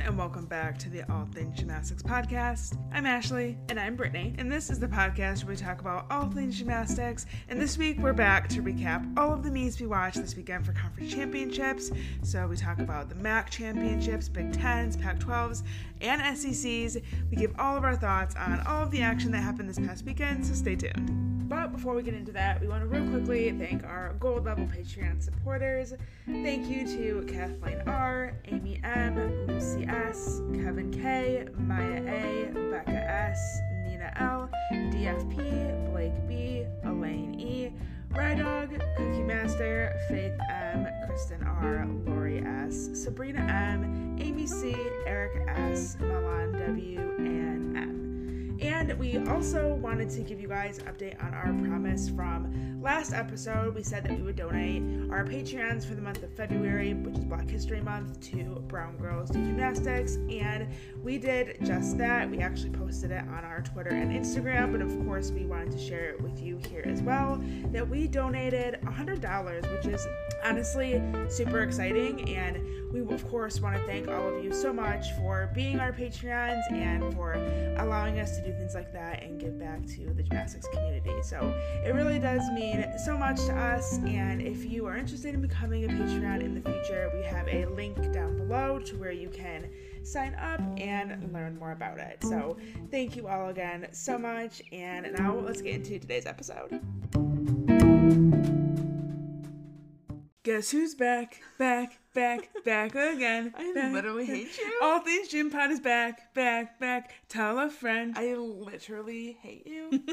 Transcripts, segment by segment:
and welcome back to the All Things Gymnastics podcast. I'm Ashley. And I'm Brittany. And this is the podcast where we talk about all things gymnastics. And this week we're back to recap all of the meets we watched this weekend for conference championships. So we talk about the MAC championships, Big Tens, Pac 12s, and SECs. We give all of our thoughts on all of the action that happened this past weekend, so stay tuned. But before we get into that, we want to real quickly thank our gold level Patreon supporters. Thank you to Kathleen R, Amy M, Lucy S, Kevin K, Maya A, Becca S, Nina L, DFP, Blake B, Elaine E, Rydog, Cookie Master, Faith M, Kristen R, Lori S, Sabrina M, Amy C, Eric S, Milan W, and M. And we also wanted to give you guys an update on our promise from last episode. We said that we would donate our Patreons for the month of February, which is Black History Month, to Brown Girls Do Gymnastics. And we did just that. We actually posted it on our Twitter and Instagram, but of course, we wanted to share it with you here as well. That we donated $100, which is honestly super exciting. And we, of course, want to thank all of you so much for being our Patreons and for allowing us to do things like that and give back to the gymnastics community. So it really does mean so much to us. And if you are interested in becoming a Patreon in the future, we have a link down below to where you can sign up and learn more about it. So thank you all again so much. And now let's get into today's episode. Guess who's back, back, back, back again. I back, literally back. hate you. All things gym pod is back, back, back. Tell a friend. I literally hate you.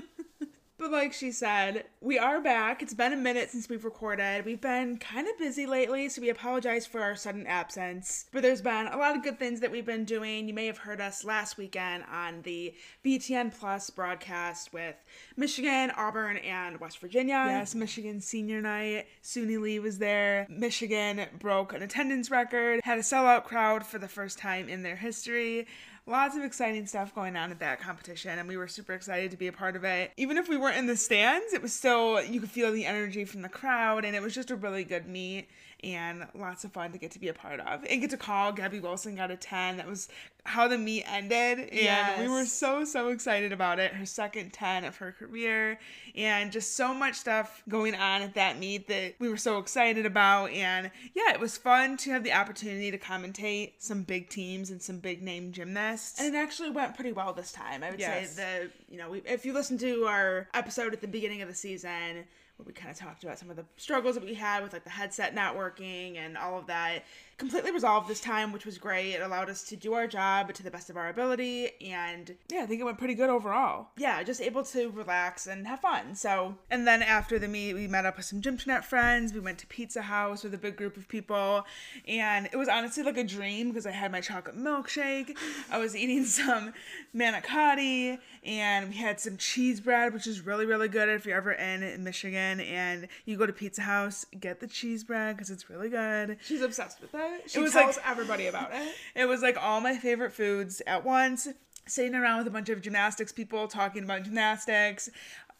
But like she said, we are back. It's been a minute since we've recorded. We've been kind of busy lately, so we apologize for our sudden absence. But there's been a lot of good things that we've been doing. You may have heard us last weekend on the BTN Plus broadcast with Michigan, Auburn, and West Virginia. Yes, Michigan senior night. Suni Lee was there. Michigan broke an attendance record, had a sellout crowd for the first time in their history lots of exciting stuff going on at that competition and we were super excited to be a part of it. Even if we weren't in the stands it was still you could feel the energy from the crowd and it was just a really good meet and lots of fun to get to be a part of. And get to call gabby wilson got a 10 that was how the meet ended. And Yes. we were so so excited about it. Her second 10 of her career. And just so much stuff going on at that meet that we were so excited about. And yeah it was fun to have the opportunity to commentate some big teams and some big name gymnasts. And it actually went pretty well this time. I would Yes. say the you know we, if you listen to our episode at the beginning of the season we kind of talked about some of the struggles that we had with like the headset not working and all of that, completely resolved this time, which was great. It allowed us to do our job to the best of our ability and yeah i think it went pretty good overall yeah, just able to relax and have fun. So And then after the meet, we met up with some Gymternet friends. We went to Pizza House with a big group of people. And it was honestly like a dream because I had my chocolate milkshake. I was eating some manicotti. And we had some cheese bread, which is really, really good if you're ever in Michigan. And you go to Pizza House, get the cheese bread because it's really good. she's obsessed with it. She was tells like- everybody about it. It was like all my favorite foods at once. Sitting around with a bunch of gymnastics people talking about gymnastics.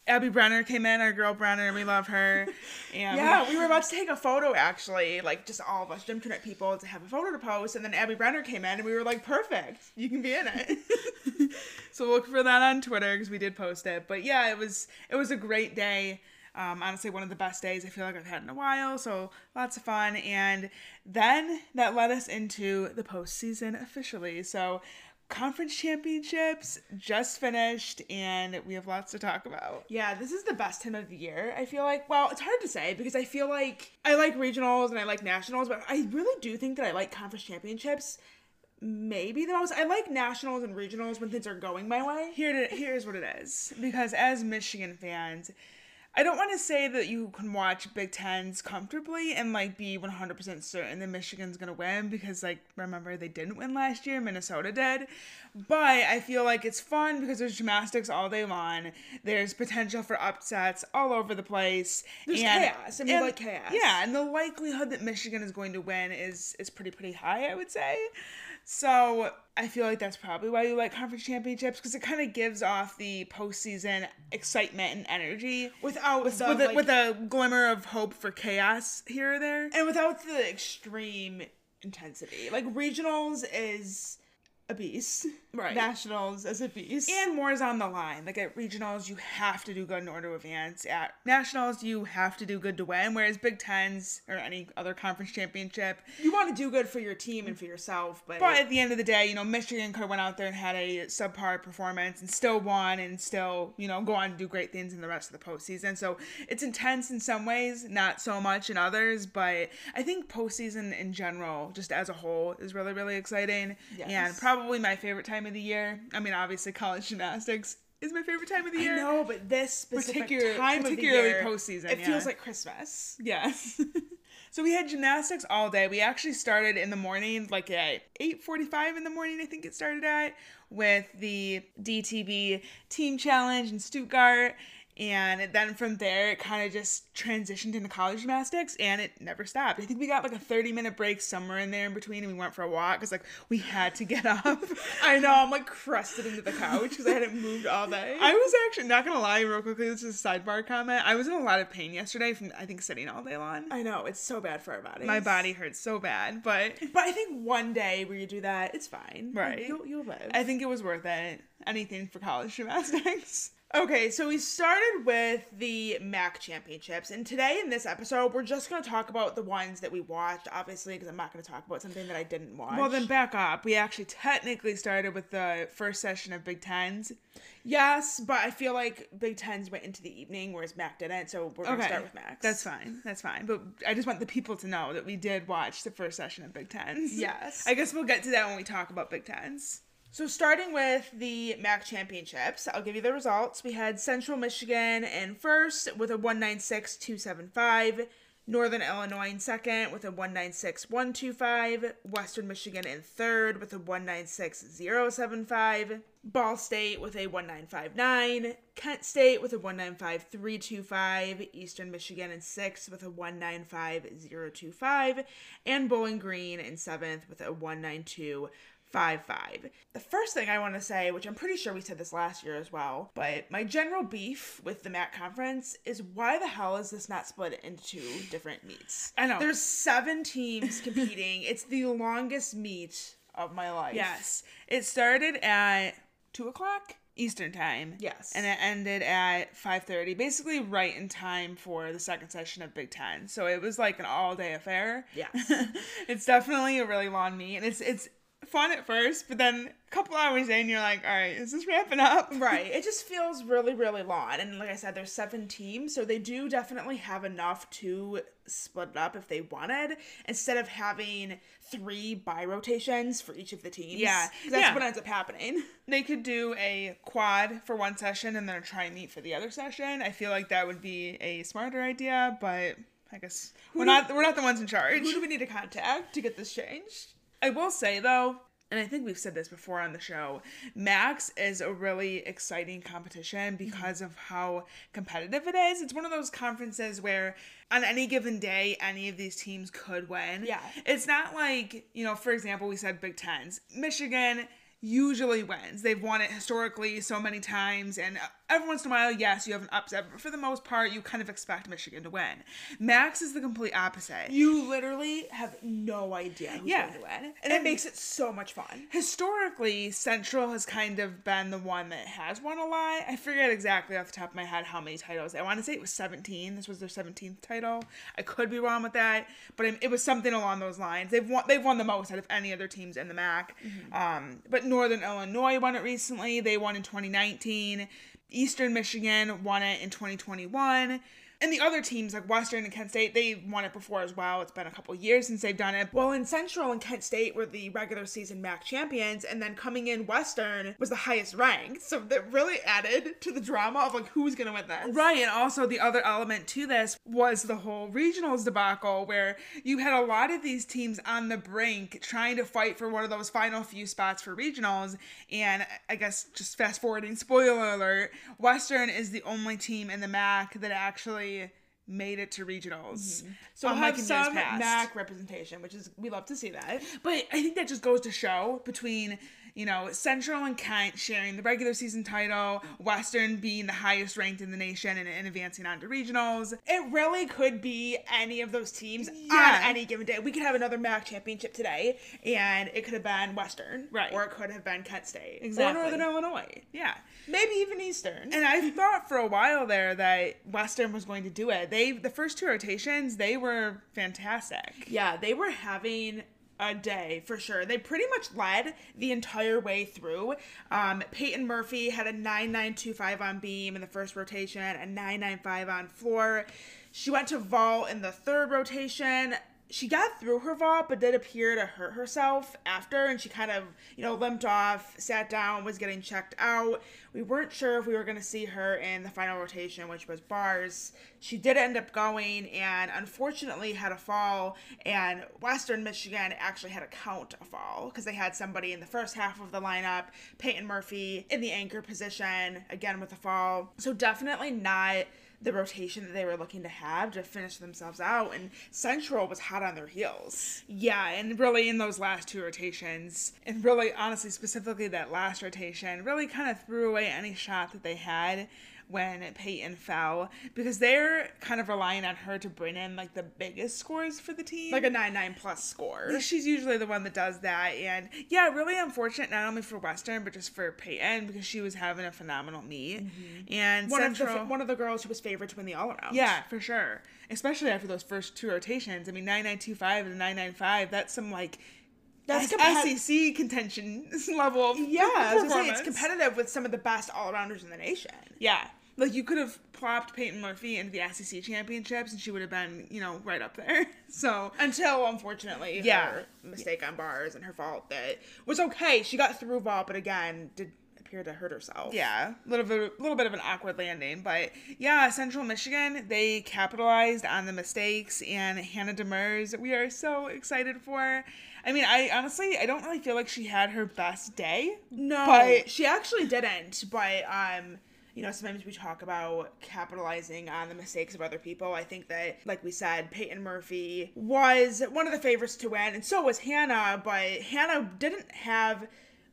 Abby Brenner came in, our girl Brenner, we love her. And Yeah, we were about to take a photo actually, like just all of us Gymternet people to have a photo to post, and then Abby Brenner came in, and we were like, perfect, you can be in it. so look for that on Twitter because we did post it. But yeah, it was it was a great day. Um, honestly, one of the best days I feel like I've had in a while. So lots of fun, and then that led us into the postseason officially. So conference championships just finished, and we have lots to talk about. yeah, this is the best time of the year. I feel like, well, it's hard to say because I feel like I like regionals and I like nationals, but I really do think that I like conference championships. Maybe the most. I like nationals and regionals when things are going my way. Here to, here's what it is because as Michigan fans, I don't want to say that you can watch Big Tens comfortably and like be 100% certain that Michigan's going to win because like remember they didn't win last year, Minnesota did. But I feel like it's fun because there's gymnastics all day long. There's potential for upsets all over the place. There's chaos, and we like chaos. Yeah, and the likelihood that Michigan is going to win is is pretty pretty high, I would say. So I feel like that's probably why you like conference championships because it kind of gives off the postseason excitement and energy Without with, the, with, a, like- with a glimmer of hope for chaos here or there. and without the extreme intensity. Like regionals is a beast. Right. Nationals is a beast. And more is on the line. Like at regionals, you have to do good in order to advance. At nationals, you have to do good to win. Whereas Big Tens or any other conference championship, you want to do good for your team and for yourself. But, but at the end of the day, you know, Michigan could have went out there and had a subpar performance and still won and still, you know, go on to do great things in the rest of the postseason. So it's intense in some ways, not so much in others. But I think postseason in general, just as a whole, is really, really exciting. Yes. And probably my favorite time of the year. I mean, obviously, college gymnastics is my favorite time of the year. No, but this specific Particular- time particularly of the year, postseason, it yeah. feels like Christmas. Yes. so we had gymnastics all day. We actually started in the morning, like at 8:45 in the morning, I think it started at, with the DTB team challenge in Stuttgart. And then from there, it kind of just transitioned into college gymnastics, and it never stopped. I think we got like a thirty-minute break somewhere in there in between, and we went for a walk because like we had to get up. I know, I'm like crusted into the couch because I hadn't moved all day. I was actually not gonna lie, real quickly. This is a sidebar comment. I was in a lot of pain yesterday from I think sitting all day long. I know, it's so bad for our bodies. My body hurts so bad, but But I think one day where you do that, it's fine. Like, Right. You'll, you'll live. I think it was worth it. Anything for college gymnastics. Okay, so we started with the MAC championships, and today in this episode, we're just going to talk about the ones that we watched, obviously, because I'm not going to talk about something that I didn't watch. Well, then back up. We actually technically started with the first session of Big Tens. yes, but I feel like Big Tens went into the evening, whereas MAC didn't, so we're going to start with MAC. That's fine. That's fine. But I just want the people to know that we did watch the first session of Big Tens. Yes. I guess we'll get to that when we talk about Big Tens. So starting with the MAC championships, I'll give you the results. We had Central Michigan in first with a 196.275, Northern Illinois in second with a 196.125, Western Michigan in third with a 196.075, Ball State with a 1959, Kent State with a 195325, Eastern Michigan in sixth with a 195025, and Bowling Green in seventh with a 192 five five. The first thing I want to say, which I'm pretty sure we said this last year as well, but my general beef with the MAC conference is why the hell is this not split into different meets? I know. There's seven teams competing. it's the longest meet of my life. Yes. It started at 2 o'clock Eastern time. Yes. And it ended at 5.30, basically right in time for the second session of Big Ten. So it was like an all-day affair. Yes. it's definitely a really long meet. And it's, it's fun at first, but then a couple hours in, you're like, all right, is this wrapping up? Right. It just feels really, really long. And like I said, there's seven teams, so they do definitely have enough to split it up if they wanted, instead of having three bye rotations for each of the teams. Yeah. that's Yeah. what ends up happening. They could do a quad for one session and then a tri meet for the other session. I feel like that would be a smarter idea, but I guess we're not we're not the ones in charge. Who do we need to contact to get this changed? I will say though, and I think we've said this before on the show, MACs is a really exciting competition mm-hmm. because of how competitive it is. It's one of those conferences where on any given day, any of these teams could win. Yeah. It's not like, you know, for example, we said Big Tens. Michigan usually wins. They've won it historically so many times, and every once in a while, yes, you have an upset, but for the most part, you kind of expect Michigan to win. MACs is the complete opposite. You literally have no idea who's Yeah. going to win. And, it makes it so much fun. Historically, Central has kind of been the one that has won a lot. I forget exactly off the top of my head how many titles. I want to say it was 17. This was their 17th title. I could be wrong with that, but it it was something along those lines. They've won they've won the most out of any other teams in the MAC. Um, but Northern Illinois won it recently. They won in 2019. Eastern Michigan won it in 2021. And the other teams like Western and Kent State, they won it before as well. It's been a couple years since they've done it. Well, in Central and Kent State were the regular season MAC champions, and then coming in Western was the highest ranked. So that really added to the drama of like who's gonna win this. Right, and also the other element to this was the whole regionals debacle where you had a lot of these teams on the brink trying to fight for one of those final few spots for regionals. And I guess just fast forwarding, spoiler alert, Western is the only team in the MAC that actually made it to regionals. Mm-hmm. So we'll have some past. MAC representation, which is we love to see that. But I think that just goes to show between you know, Central and Kent sharing the regular season title, Western being the highest ranked in the nation and, and advancing on to regionals. It really could be any of those teams Yeah. on any given day. We could have another MAC championship today, and it could have been Western, Right. Or it could have been Kent State, Exactly. or Northern Illinois, Yeah. maybe even Eastern. And I thought for a while there that Western was going to do it. They the first two rotations, they were fantastic. Yeah, they were having a day for sure. They pretty much led the entire way through. Um, Peyton Murphy had a 9925 on beam in the first rotation, a 995 on floor. She went to vault in the third rotation. She got through her vault, but did appear to hurt herself after, and she kind of, you know, limped off, sat down, was getting checked out. We weren't sure if we were going to see her in the final rotation, which was bars. She did end up going, and unfortunately had a fall. And Western Michigan actually had a count a fall because they had somebody in the first half of the lineup, Peyton Murphy, in the anchor position, again with a fall. So definitely not the rotation that they were looking to have to finish themselves out. And Central was hot on their heels. Yeah, and really in those last two rotations, and really honestly, specifically that last rotation, really kind of threw away any shot that they had when Peyton fell because they're kind of relying on her to bring in like the biggest scores for the team. Like a 9 9 plus score. She's usually the one that does that. And yeah, really unfortunate not only for Western, but just for Peyton because she was having a phenomenal meet. And Mm-hmm. One of, the, one of the girls who was favored to win the all around. yeah, for sure. Especially after those first two rotations. I mean, 9925 and 995, that's some like. That's compet- SEC contention level Yeah, I was say it's competitive with some of the best all rounders in the nation. Yeah. Like you could have plopped Peyton Murphy into the SEC championships and she would have been, you know, right up there. So Until unfortunately, Yeah. her mistake on bars and her fault that was okay. She got through vault, but again, did appear to hurt herself. Yeah, a little bit, a little bit of an awkward landing, but yeah, Central Michigan they capitalized on the mistakes, and Hannah Demers we are so excited for. I mean, I honestly I don't really feel like she had her best day. No, But- she actually didn't. But um, you know, sometimes we talk about capitalizing on the mistakes of other people. I think that, like we said, Peyton Murphy was one of the favorites to win, and so was Hannah. But Hannah didn't have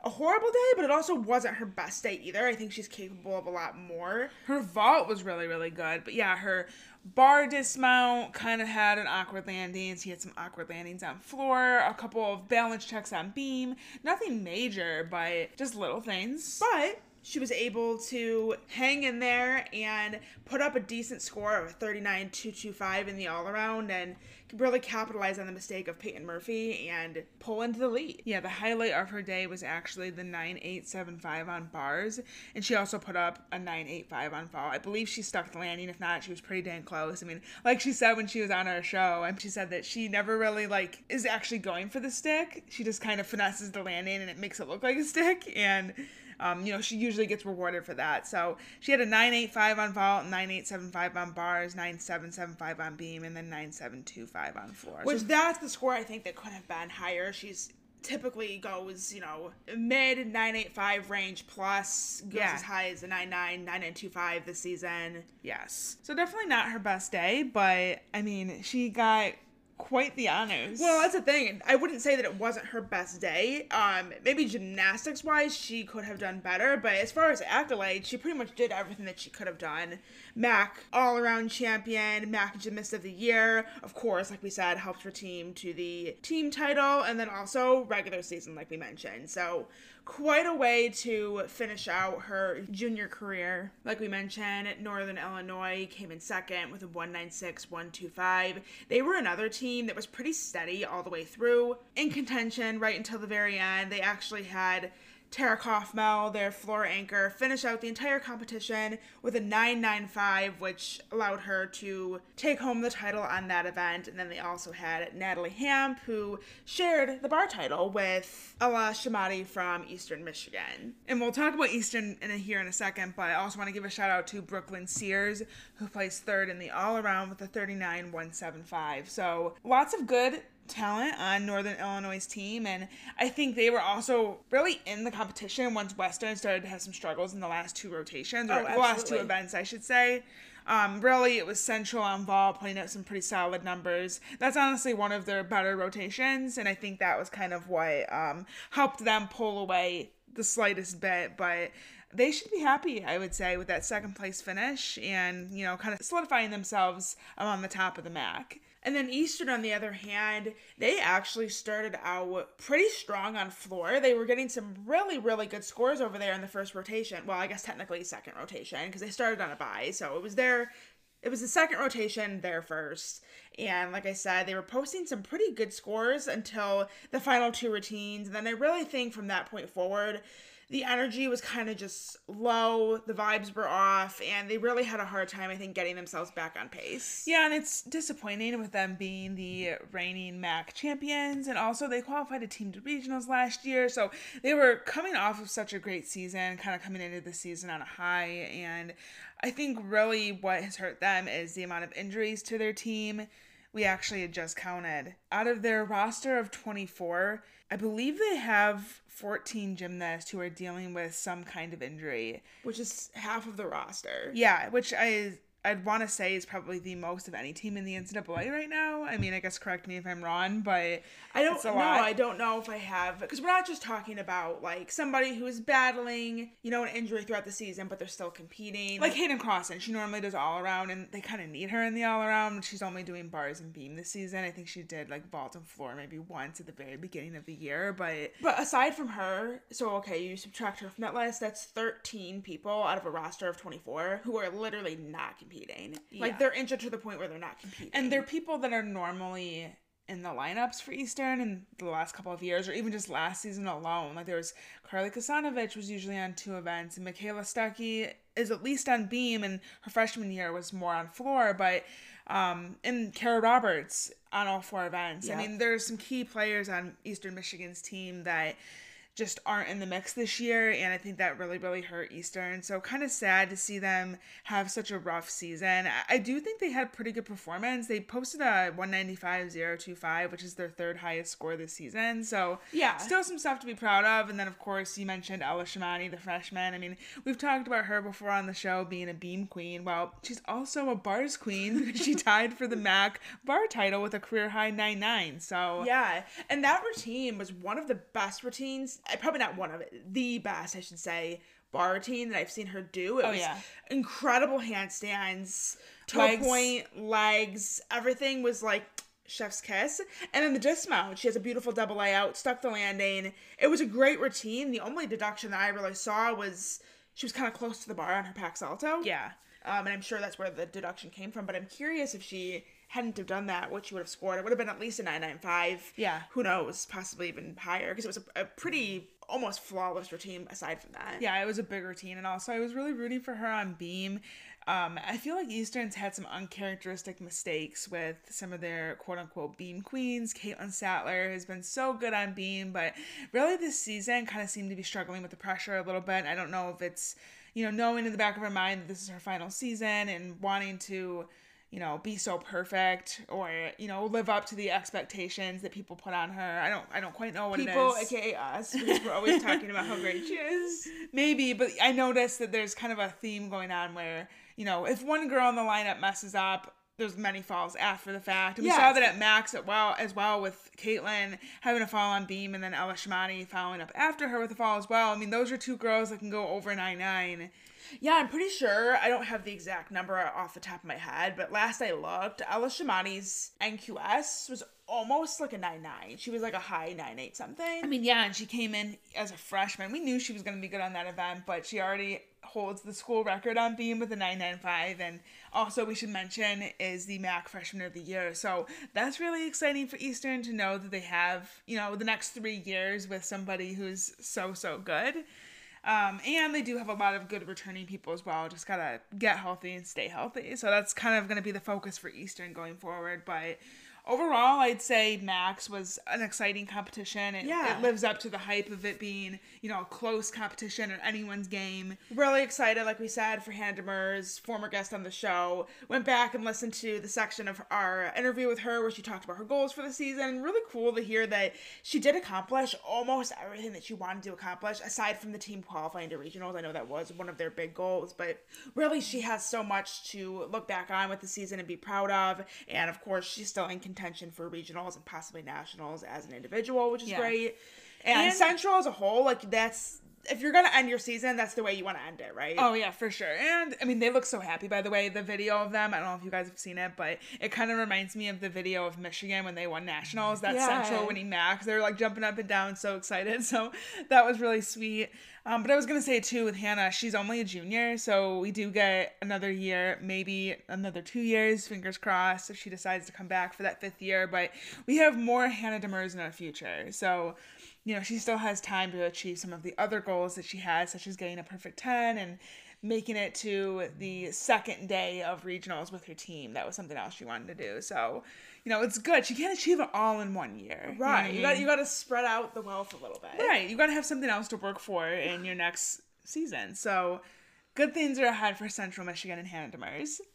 a horrible day, but it also wasn't her best day either. I think she's capable of a lot more. Her vault was really really good, but yeah, her bar dismount kind of had an awkward landing. She had some awkward landings on floor, a couple of balance checks on beam. Nothing major, but just little things. But she was able to hang in there and put up a decent score of 39.225 in the all around and really capitalize on the mistake of Peyton Murphy and pull into the lead. Yeah, the highlight of her day was actually the 9875 on bars, and she also put up a 985 on vault. I believe she stuck the landing. If not, she was pretty dang close. I mean, like she said when she was on our show, and she said that she never really like is actually going for the stick. She just kind of finesses the landing, and it makes it look like a stick. And um, you know, she usually gets rewarded for that. So she had a 985 on vault, 9875 on bars, 9775 on beam, and then 9725 on floor. So Which that's the score I think that could have been higher. She's typically goes, you know, mid 985 range plus, goes Yeah. as high as a 99, 9925 this season. Yes. So definitely not her best day, but I mean, she got quite the honors. Well, that's the thing. I wouldn't say that it wasn't her best day. Um, maybe gymnastics wise, she could have done better, but as far as accolades, she pretty much did everything that she could have done. MAC all around champion, MAC gymnast of the year. Of course, like we said, helped her team to the team title, and then also regular season, like we mentioned. So quite a way to finish out her junior career. Like we mentioned, Northern Illinois came in second with a 196 125. They were another team that was pretty steady all the way through, in contention right until the very end. They actually had Tara Kaufmel, their floor anchor, finish out the entire competition with a 995, which allowed her to take home the title on that event. And then they also had Natalie Hamp, who shared the bar title with Ella Shamati from Eastern Michigan. and we'll talk about Eastern in a, here in a second, but I also want to give a shout out to Brooklyn Sears, who placed third in the all around with a 39 175. So lots of good talent on Northern Illinois' team, and I think they were also really in the competition once Western started to have some struggles in the last two rotations, or Oh, the last two events, I should say. Um, really, it was Central on ball putting out some pretty solid numbers. That's honestly one of their better rotations, and I think that was kind of what um, helped them pull away the slightest bit. But they should be happy, I would say, with that second place finish and, you know, kind of solidifying themselves on the top of the MAC. And then Eastern, on the other hand, they actually started out pretty strong on floor. They were getting some really, really good scores over there in the first rotation. Well, I guess technically second rotation because they started on a bye. So it was their, it was the second rotation there first. And like I said, they were posting some pretty good scores until the final two routines. And then I really think from that point forward, the energy was kind of just low, the vibes were off, and they really had a hard time, I think, getting themselves back on pace. Yeah, and it's disappointing with them being the reigning MAC champions, and also they qualified a team to regionals last year, so they were coming off of such a great season, kind of coming into the season on a high, and I think really what has hurt them is the amount of injuries to their team. We actually had just counted. Out of their roster of 24, I believe they have 14 gymnasts who are dealing with some kind of injury, which is half of the roster. Yeah, which I I'd want to say is probably the most of any team in the NCAA right now. I mean, I guess correct me if I'm wrong, but I don't know. I don't know if I have because we're not just talking about like somebody who is battling, you know, an injury throughout the season, but they're still competing. Like Hayden Crossan, she normally does all around, and they kind of need her in the all around. She's only doing bars and beam this season. I think she did like vault and floor maybe once at the very beginning of the year, but but aside from her, so okay, you subtract her from that list. That's 13 people out of a roster of 24 who are literally not competing competing. Yeah. Like they're injured to the point where they're not competing. And they're people that are normally in the lineups for Eastern in the last couple of years, or even just last season alone. Like there was Carly Kasanovich was usually on two events, and Michaela Stuckey is at least on beam, and her freshman year was more on floor. But um, and Kara Roberts on all four events. I mean, there's some key players on Eastern Michigan's team that just aren't in the mix this year and I think that really really hurt Eastern. So kind of sad to see them have such a rough season. I do think they had pretty good performance. They posted a 195.025, which is their third highest score this season. So yeah, still some stuff to be proud of. And then of course you mentioned Ella Shamani, the freshman. I mean, we've talked about her before on the show being a beam queen. Well, she's also a bars queen because she tied for the MAC bar title with a career high 99. So yeah, and that routine was one of the best routines probably not one of it, the best, I should say, bar routine that I've seen her do. It oh, was yeah. incredible handstands, toe legs. point, legs, everything was like chef's kiss. And then the dismount, she has a beautiful double layout, stuck the landing. It was a great routine. The only deduction that I really saw was she was kind of close to the bar on her Pak salto. Yeah. Um, and I'm sure that's where the deduction came from. But I'm curious if she hadn't have done that, what she would have scored. It would have been at least a 995. Yeah. Who knows? Possibly even higher because it was a, a, pretty almost flawless routine aside from that. Yeah, it was a big routine. And also, I was really rooting for her on beam. Um, I feel like Eastern's had some uncharacteristic mistakes with some of their quote unquote beam queens. Caitlin Sattler has been so good on beam, but really this season kind of seemed to be struggling with the pressure a little bit. I don't know if it's, you know, knowing in the back of her mind that this is her final season and wanting to you know, be so perfect or, you know, live up to the expectations that people put on her. I don't I don't quite know what people, it is. People, aka us, because we're always talking about how great she is. Maybe, but I noticed that there's kind of a theme going on where, you know, if one girl in the lineup messes up, there's many falls after the fact. And we saw that at MACs at well as well with Caitlin having a fall on beam and then Ella Shamani following up after her with a fall as well. I mean, those are two girls that can go over nine nine yeah, I'm pretty sure. I don't have the exact number off the top of my head, but last I looked, Ella Shamani's NQS was almost like a 9-9. She was like a high 9-8 something. I mean, yeah, and she came in as a freshman. We knew she was going to be good on that event, but she already holds the school record on beam with a 995 and also we should mention is the MAC freshman of the year. So that's really exciting for Eastern to know that they have, you know, the next 3 years with somebody who's so so good. Um, and they do have a lot of good returning people as well. Just gotta get healthy and stay healthy. So that's kind of gonna be the focus for Eastern going forward. But overall, I'd say MACs was an exciting competition. It, Yeah. it lives up to the hype of it being, you know, a close competition or anyone's game. Really excited, like we said, for Hannah Demers, former guest on the show. Went back and listened to the section of our interview with her where she talked about her goals for the season. Really cool to hear that she did accomplish almost everything that she wanted to accomplish, aside from the team qualifying to regionals. I know that was one of their big goals, but really she has so much to look back on with the season and be proud of. And of course, she's still in contention for regionals and possibly nationals as an individual, which is Yeah. great. And, And- Central as a whole, like that's if you're gonna end your season, that's the way you want to end it, right? Oh yeah, for sure. And I mean, they look so happy. By the way, the video of them. I don't know if you guys have seen it, but it kind of reminds me of the video of Michigan when they won nationals. That Yeah. Central winning MACs. They were like jumping up and down, so excited. So that was really sweet. Um, but I was gonna say too with Hannah, she's only a junior, so we do get another year, maybe another two years. Fingers crossed if she decides to come back for that fifth year. But we have more Hannah Demers in our future, so you know, she still has time to achieve some of the other goals that she has, such as getting a perfect 10 and making it to the second day of regionals with her team. That was something else she wanted to do. So, you know, it's good. She can't achieve it all in one year. you know I Right. You got you got to spread out the wealth a little bit. Right. You got to have something else to work for in your next season. So, good things are ahead for Central Michigan and Hannah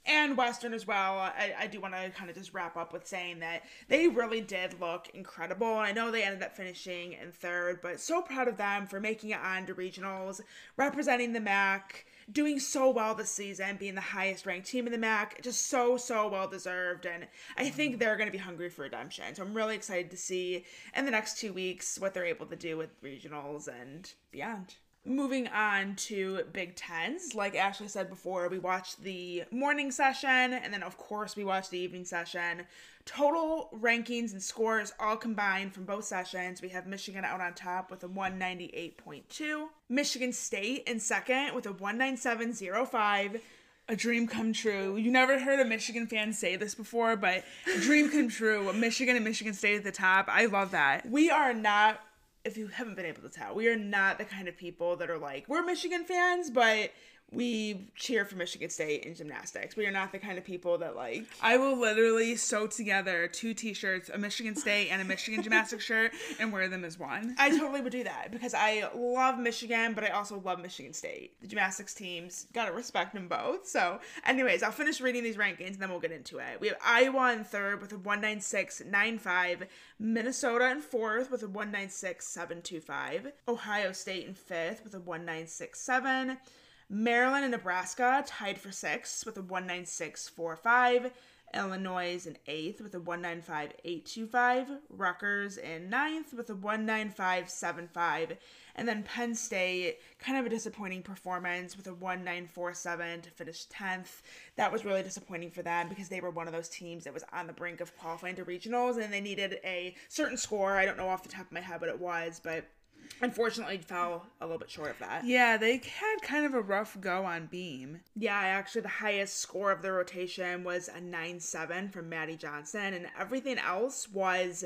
And Western as well. I, I do want to kind of just wrap up with saying that they really did look incredible. And I know they ended up finishing in third, but so proud of them for making it on to regionals, representing the MAC, doing so well this season, being the highest ranked team in the MAC. Just so, so well deserved. And I think they're going to be hungry for redemption. So I'm really excited to see in the next two weeks what they're able to do with regionals and beyond. Moving on to Big Tens, like Ashley said before, we watched the morning session and then, of course, we watched the evening session. Total rankings and scores all combined from both sessions. We have Michigan out on top with a 198.2, Michigan State in second with a 197.05. a dream come true. You never heard a Michigan fan say this before, but dream come true. Michigan and Michigan State at the top. I love that. We are not, if you haven't been able to tell, we are not the kind of people that are like, we're Michigan fans, but we cheer for Michigan State in gymnastics. We are not the kind of people that like I will literally sew together two T-shirts, a Michigan State and a Michigan gymnastics shirt, and wear them as one. I totally would do that because I love Michigan, but I also love Michigan State. The gymnastics teams, gotta respect them both. So, anyways, I'll finish reading these rankings and then we'll get into it. We have Iowa in third with a 196.95, Minnesota in fourth with a 196.725, Ohio State in fifth with a 196.7, Maryland and Nebraska tied for sixth with a 196.45. Illinois is in eighth with a 195.825, Rutgers in ninth with a 195.75, and then Penn State, kind of a disappointing performance with a 194.7 to finish 10th. That was really disappointing for them because they were one of those teams that was on the brink of qualifying to regionals and they needed a certain score. I don't know off the top of my head what it was, but unfortunately fell a little bit short of that. Yeah, they had kind of a rough go on Beam. Yeah, actually, the highest score of the rotation was a 9 7 from Maddie Johnson, and everything else was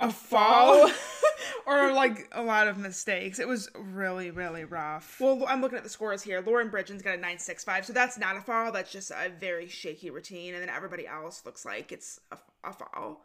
A fall or like a lot of mistakes. It was really, really rough. Well, I'm looking at the scores here. Lauren Bridgen's got a 965, so that's not a fall. That's just a very shaky routine, and then everybody else looks like it's a, a fall.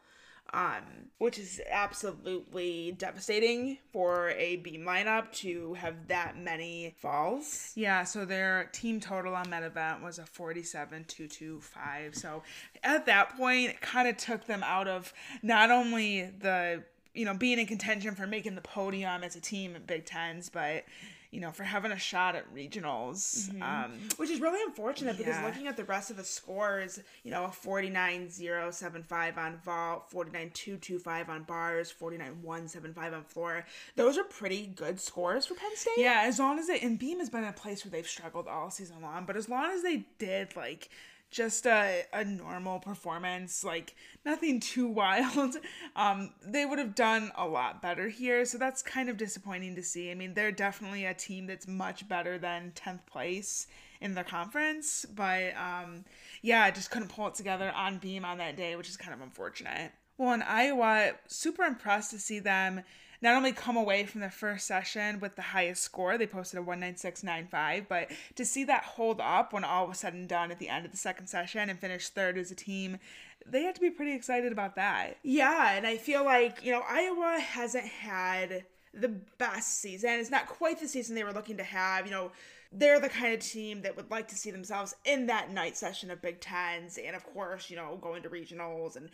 Um, which is absolutely devastating for a beam lineup to have that many falls. Yeah, so their team total on that event was a 47.225. So at that point, it kind of took them out of not only the, you know, being in contention for making the podium as a team at Big Tens, but, you know, for having a shot at regionals. Um, Which is really unfortunate because looking at the rest of the scores, you know, a 49.075 on vault, 49.225 on bars, 49.175 on floor. Those are pretty good scores for Penn State. yeah, as long as they, and Beam has been a place where they've struggled all season long, but as long as they did, like, just a, a normal performance, like nothing too wild, um, they would have done a lot better here. So that's kind of disappointing to see. I mean, they're definitely a team that's much better than 10th place in the conference, but um, yeah, just couldn't pull it together on beam on that day, which is kind of unfortunate. Well, in Iowa, super impressed to see them not only come away from the first session with the highest score, they posted a 196.95, but to see that hold up when all was said and done at the end of the second session and finish third as a team, they had to be pretty excited about that. Yeah, and I feel like, you know, Iowa hasn't had the best season. It's not quite the season they were looking to have. You know, they're the kind of team that would like to see themselves in that night session of Big Tens, and of course, you know, going to regionals and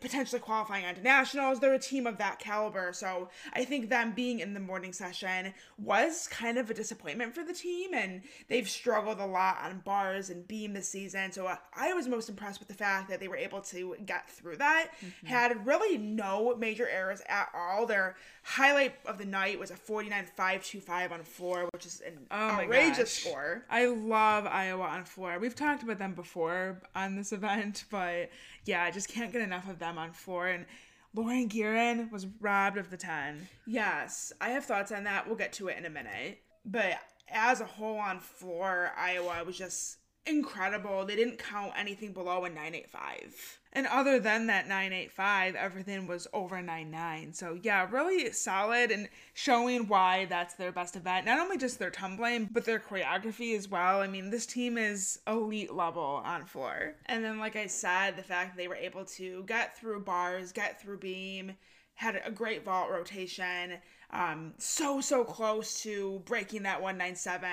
potentially qualifying onto nationals. They're a team of that caliber, so I think them being in the morning session was kind of a disappointment for the team, and they've struggled a lot on bars and beam this season. So I was most impressed with the fact that they were able to get through that. Mm-hmm. Had really no major errors at all. Their highlight of the night was a 49.525 on floor, which is an oh outrageous gosh. score. I love Iowa on floor. We've talked about them before on this event, but yeah, I just can't get enough of them on floor. And Lauren Guerin was robbed of the 10. Yes, I have thoughts on that. We'll get to it in a minute. But as a whole on floor, Iowa was just incredible. They didn't count anything below a 985. And other than that 985, everything was over 99. So, yeah, really solid and showing why that's their best event. Not only just their tumbling, but their choreography as well. I mean, this team is elite level on floor. And then, like I said, the fact they were able to get through bars, get through beam, had a great vault rotation. Um, so, so close to breaking that 197.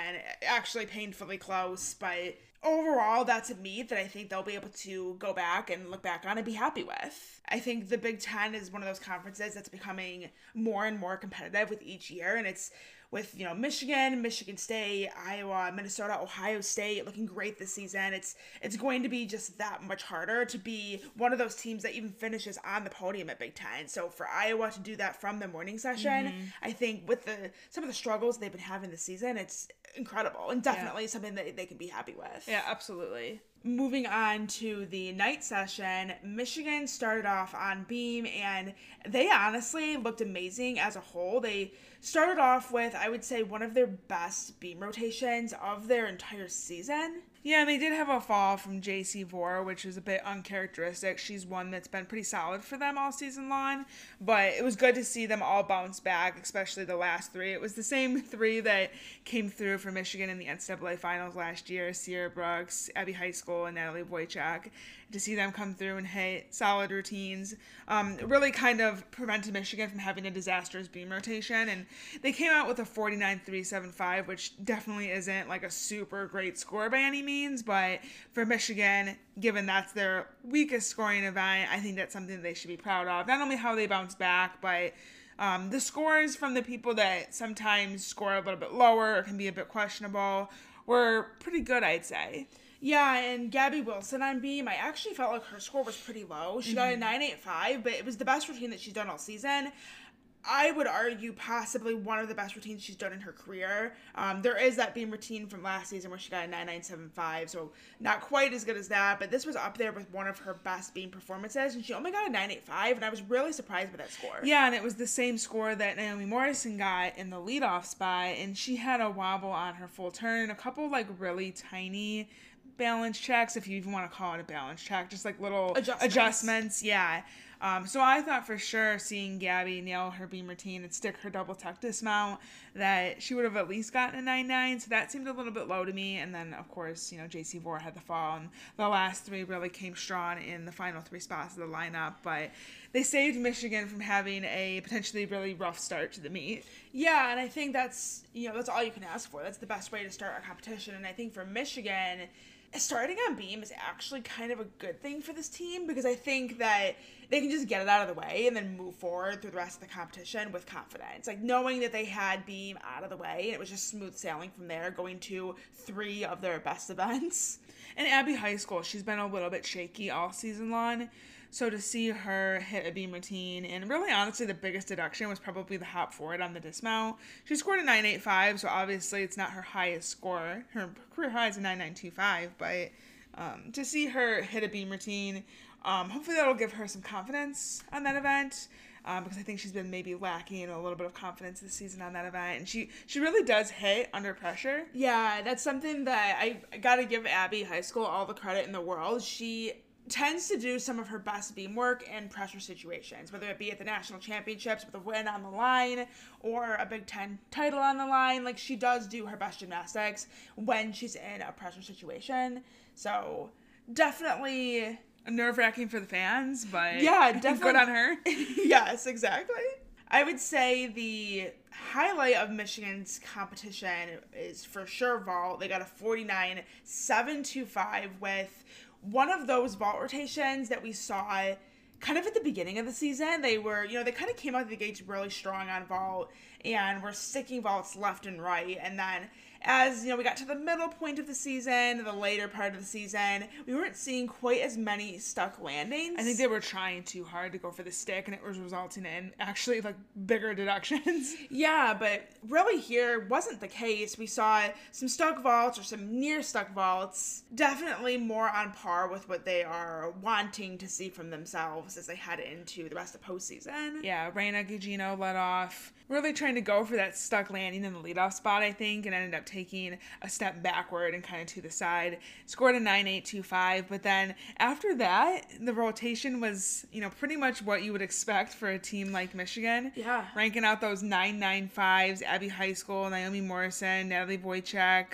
Actually, painfully close, but overall, that's a meet that I think they'll be able to go back and look back on and be happy with. I think the Big Ten is one of those conferences that's becoming more and more competitive with each year, and it's with you know Michigan, Michigan State, Iowa, Minnesota, Ohio State looking great this season. It's it's going to be just that much harder to be one of those teams that even finishes on the podium at Big Ten. So for Iowa to do that from the morning session, mm-hmm. I think with the some of the struggles they've been having this season, it's incredible and definitely yeah. something that they can be happy with. Yeah, absolutely. Moving on to the night session, Michigan started off on beam and they honestly looked amazing as a whole. They started off with, I would say, one of their best beam rotations of their entire season. Yeah, and they did have a fall from JC Vore, which is a bit uncharacteristic. She's one that's been pretty solid for them all season long, but it was good to see them all bounce back, especially the last three. It was the same three that came through for Michigan in the NCAA finals last year Sierra Brooks, Abby Heiskell, and Natalie Wojcik to see them come through and hit solid routines um, really kind of prevented Michigan from having a disastrous beam rotation. And they came out with a 49.375, which definitely isn't like a super great score by any means. But for Michigan, given that's their weakest scoring event, I think that's something they should be proud of. Not only how they bounced back, but um, the scores from the people that sometimes score a little bit lower or can be a bit questionable were pretty good, I'd say. Yeah, and Gabby Wilson on beam, I actually felt like her score was pretty low. She mm-hmm. got a mm-hmm. 985, but it was the best routine that she's done all season. I would argue possibly one of the best routines she's done in her career. Um, there is that beam routine from last season where she got a 9975, so not quite as good as that, but this was up there with one of her best beam performances, and she only got a 985, and I was really surprised by that score. Yeah, and it was the same score that Naomi Morrison got in the leadoff spot, and she had a wobble on her full turn, and a couple like really tiny balance checks, if you even want to call it a balance check, just like little adjustments. adjustments yeah. Um, so I thought for sure seeing Gabby nail her beam routine and stick her double tuck dismount that she would have at least gotten a 9-9. So that seemed a little bit low to me. And then of course, you know, JC Vore had the fall and the last three really came strong in the final three spots of the lineup. But they saved Michigan from having a potentially really rough start to the meet. Yeah, and I think that's you know, that's all you can ask for. That's the best way to start a competition. And I think for Michigan starting on beam is actually kind of a good thing for this team because I think that they can just get it out of the way and then move forward through the rest of the competition with confidence. Like knowing that they had beam out of the way and it was just smooth sailing from there, going to three of their best events. And Abby Heiskell, she's been a little bit shaky all season long. So to see her hit a beam routine, and really honestly, the biggest deduction was probably the hop forward on the dismount. She scored a 985, so obviously it's not her highest score. Her career high is a 9925, but um, to see her hit a beam routine, um, hopefully that'll give her some confidence on that event. Um, because I think she's been maybe lacking a little bit of confidence this season on that event, and she she really does hit under pressure. Yeah, that's something that I, I got to give Abby High School all the credit in the world. She tends to do some of her best beam work in pressure situations, whether it be at the national championships with a win on the line or a Big Ten title on the line. Like she does do her best gymnastics when she's in a pressure situation. So definitely nerve wracking for the fans, but yeah, definitely good on her. yes, exactly. I would say the highlight of Michigan's competition is for sure vault. They got a 49 725 with one of those vault rotations that we saw kind of at the beginning of the season. They were, you know, they kind of came out of the gates really strong on vault and were sticking vaults left and right. And then as you know we got to the middle point of the season the later part of the season we weren't seeing quite as many stuck landings. I think they were trying too hard to go for the stick and it was resulting in actually like bigger deductions. Yeah but really here wasn't the case. We saw some stuck vaults or some near stuck vaults definitely more on par with what they are wanting to see from themselves as they head into the rest of postseason. Yeah Reyna Gugino led off really trying to go for that stuck landing in the leadoff spot, I think, and ended up taking a step backward and kind of to the side. Scored a 9.825, but then after that, the rotation was, you know, pretty much what you would expect for a team like Michigan. Yeah. Ranking out those 995s, Abby Heiskell, Naomi Morrison, Natalie Wojcik,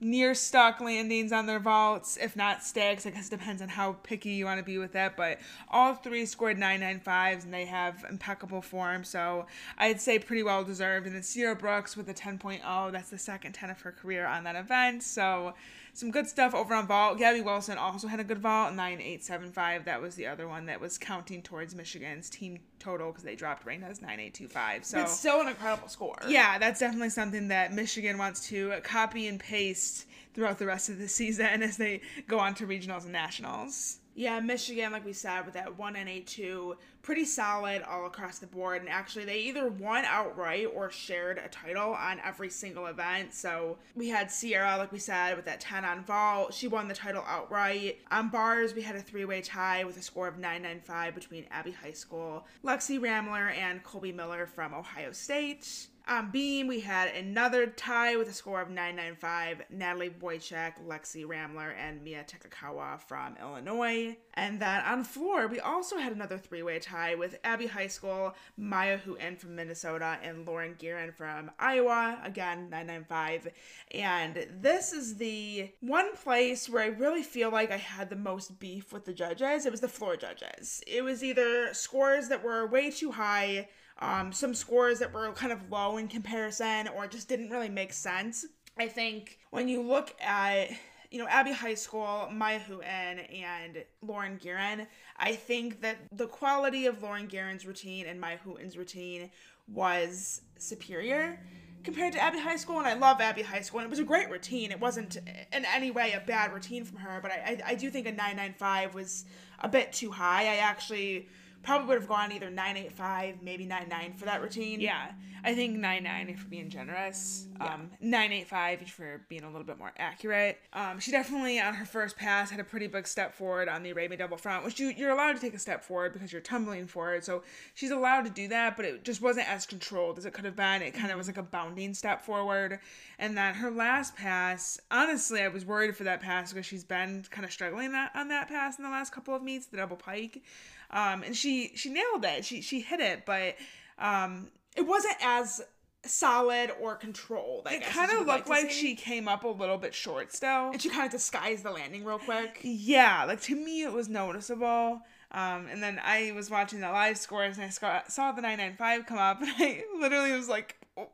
near stuck landings on their vaults, if not stacks. I guess it depends on how picky you want to be with that. But all three scored 995s and they have impeccable form. So I'd say pretty well deserved. And then Sierra Brooks with a 10.0, that's the second 10 of her career on that event. So some good stuff over on vault. Gabby Wilson also had a good vault, 9875. That was the other one that was counting towards Michigan's team total because they dropped Reyna's 9825. So it's still an incredible score. Yeah, that's definitely something that Michigan wants to copy and paste throughout the rest of the season as they go on to regionals and nationals. Yeah, Michigan, like we said, with that one and eight two, pretty solid all across the board. And actually, they either won outright or shared a title on every single event. So we had Sierra, like we said, with that 10 on vault. She won the title outright. On bars, we had a three way tie with a score of 995 between Abby Heiskell, Lexi Ramler, and Colby Miller from Ohio State. Um, on beam, we had another tie with a score of 995. Natalie Wojcik, Lexi Ramler, and Mia Takekawa from Illinois. And then on floor, we also had another three way tie with Abby High School, Mya Hooten from Minnesota, and Lauren Guerin from Iowa. Again, 995. And this is the one place where I really feel like I had the most beef with the judges. It was the floor judges. It was either scores that were way too high um, some scores that were kind of low in comparison or just didn't really make sense. I think when you look at you know, Abby High School, Mya Hooten, and Lauren Guerin, I think that the quality of Lauren Guerin's routine and Mya Hooten's routine was superior compared to Abby Heiskell. And I love Abby Heiskell, and it was a great routine. It wasn't in any way a bad routine from her, but I, I, I do think a 995 was a bit too high. I actually probably would have gone either 985, maybe 99 for that routine. Yeah, I think 99 if we're being generous. Yeah. Um, 985 if you're being a little bit more accurate. Um, she definitely on her first pass had a pretty big step forward on the Arabian double front, which you, you're allowed to take a step forward because you're tumbling forward. So she's allowed to do that, but it just wasn't as controlled as it could have been. It kind of was like a bounding step forward. And then her last pass, honestly, I was worried for that pass because she's been kind of struggling that on that pass in the last couple of meets, the double pike. Um, and she she nailed it. She she hit it, but um, it wasn't as solid or controlled. I it kind of looked like, like she came up a little bit short still, and she kind of disguised the landing real quick. Yeah, like to me it was noticeable. Um, and then I was watching the live scores and I saw the 995 come up, and I literally was like, oh.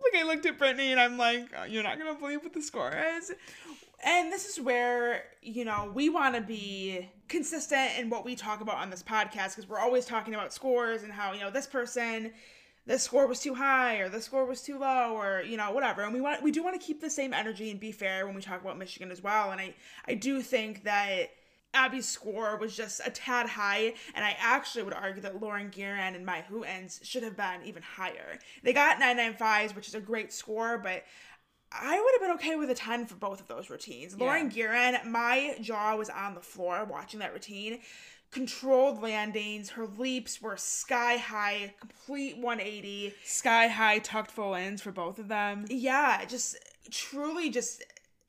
like I looked at Brittany and I'm like, oh, you're not gonna believe what the score is. And this is where, you know, we want to be consistent in what we talk about on this podcast because we're always talking about scores and how, you know, this person this score was too high or the score was too low or you know whatever and we want we do want to keep the same energy and be fair when we talk about Michigan as well and I I do think that Abby's score was just a tad high, and I actually would argue that Lauren Guerin and Mya Hooten should have been even higher. They got 995s, which is a great score, but I would have been okay with a 10 for both of those routines. Yeah. Lauren Guerin, my jaw was on the floor watching that routine. Controlled landings, her leaps were sky high, complete 180. Sky high tucked full ends for both of them. Yeah, just truly just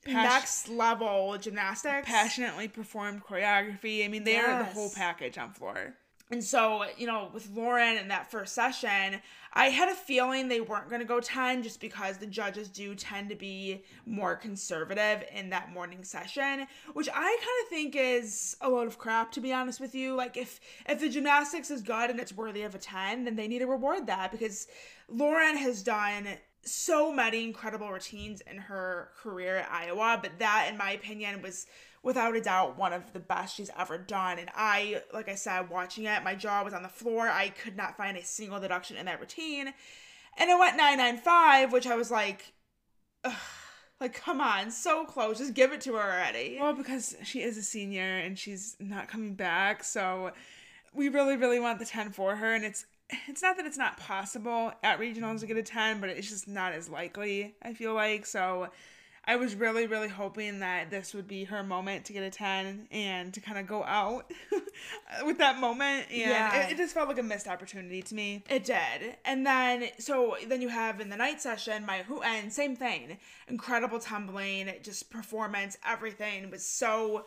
next level gymnastics. passionately performed choreography. I mean, they are the whole package on floor. And so, you know, with Lauren in that first session, I had a feeling they weren't going to go 10 just because the judges do tend to be more conservative in that morning session, which I kind of think is a load of crap to be honest with you. Like if if the gymnastics is good and it's worthy of a 10, then they need to reward that because Lauren has done so many incredible routines in her career at Iowa, but that in my opinion was without a doubt one of the best she's ever done. And I, like I said, watching it, my jaw was on the floor. I could not find a single deduction in that routine. And it went 995, which I was like, ugh, like, come on, so close. Just give it to her already. Well, because she is a senior and she's not coming back, so we really, really want the 10 for her. And it's it's not that it's not possible at regionals to get a 10, but it's just not as likely, I feel like. So I was really, really hoping that this would be her moment to get a 10 and to kind of go out with that moment. And Yeah. it, it just felt like a missed opportunity to me. It did. And then, so then you have in the night session, Mya Hooten same thing. Incredible tumbling, just performance, everything was so,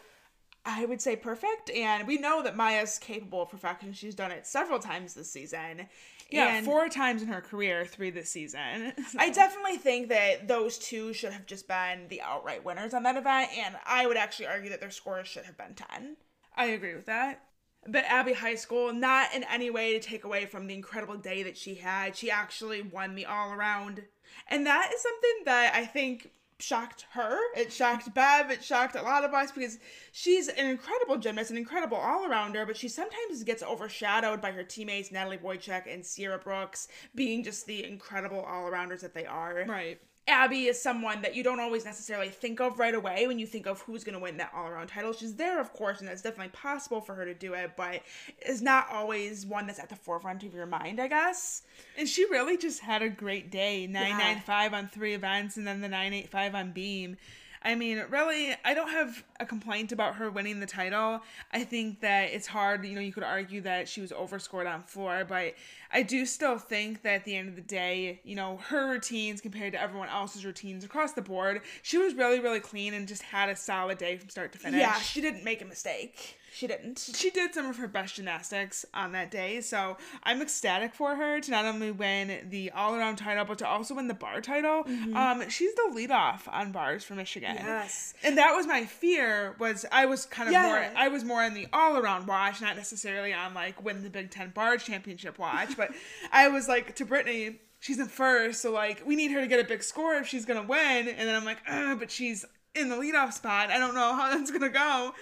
I would say, perfect. And we know that Mya's capable of perfection. She's done it several times this season. Yeah, And four times in her career, three this season. I definitely think that those two should have just been the outright winners on that event. And I would actually argue that their scores should have been 10. I agree with that. But Abby Heiskell, not in any way to take away from the incredible day that she had. She actually won the all around. And that is something that I think shocked her. It shocked Bev. It shocked a lot of us because she's an incredible gymnast, an incredible all arounder, but she sometimes gets overshadowed by her teammates, Natalie Wojcik and Sierra Brooks, being just the incredible all arounders that they are. Right. Abby is someone that you don't always necessarily think of right away when you think of who's going to win that all around title. She's there, of course, and it's definitely possible for her to do it, but is not always one that's at the forefront of your mind, I guess. And she really just had a great day. 995 on three events and then the 985 on beam. I mean, really, I don't have a complaint about her winning the title. I think that it's hard, you know, you could argue that she was overscored on floor, but I do still think that at the end of the day, you know, her routines compared to everyone else's routines across the board, she was really, really clean and just had a solid day from start to finish. Yeah, she didn't make a mistake. She didn't. she did some of her best gymnastics on that day, so I'm ecstatic for her to not only win the all around title, but to also win the bar title. Um, she's the lead off on bars for Michigan. Yes. And that was my fear was I was kind of Yeah. more I was more on the all around watch, not necessarily on like win the Big Ten bar championship watch, but I was like to Brittany, she's in first, so like we need her to get a big score if she's gonna win. And then I'm like, but she's in the leadoff spot. I don't know how that's gonna go.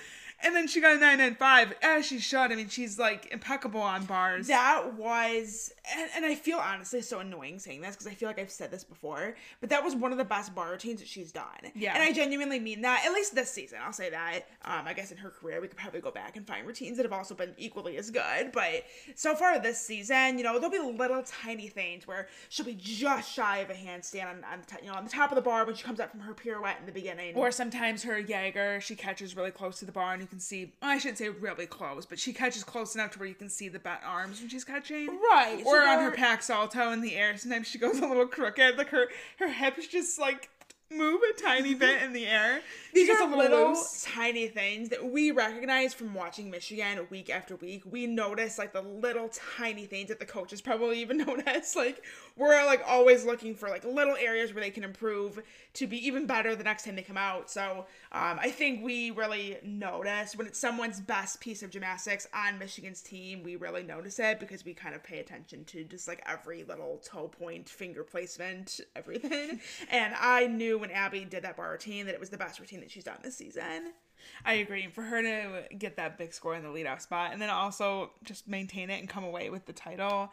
And then she got a 995, as she should. I mean, she's like impeccable on bars. That was, and, and I feel honestly so annoying saying this because I feel like I've said this before, but that was one of the best bar routines that she's done. Yeah. And I genuinely mean that, at least this season, I'll say that. Um, I guess in her career, we could probably go back and find routines that have also been equally as good, but so far this season, you know, there'll be little tiny things where she'll be just shy of a handstand on, on the, top, you know, on the top of the bar when she comes up from her pirouette in the beginning. Or sometimes her Jaeger, she catches really close to the bar and can see, I shouldn't say really close, but she catches close enough to where you can see the bat arms when she's catching. Right, so Or on her Pak salto in the air, sometimes she goes a little crooked. Like her, her hips just like move a tiny bit in the air. These are little loose. tiny things that we recognize from watching Michigan week after week. We notice like the little tiny things that the coaches probably even notice. Like we're like always looking for like little areas where they can improve to be even better the next time they come out. So um, I think we really notice when it's someone's best piece of gymnastics on Michigan's team. We really notice it because we kind of pay attention to just like every little toe point, finger placement, everything. and I knew when Abby did that bar routine that it was the best routine that she's done this season. I agree. For her to get that big score in the leadoff spot and then also just maintain it and come away with the title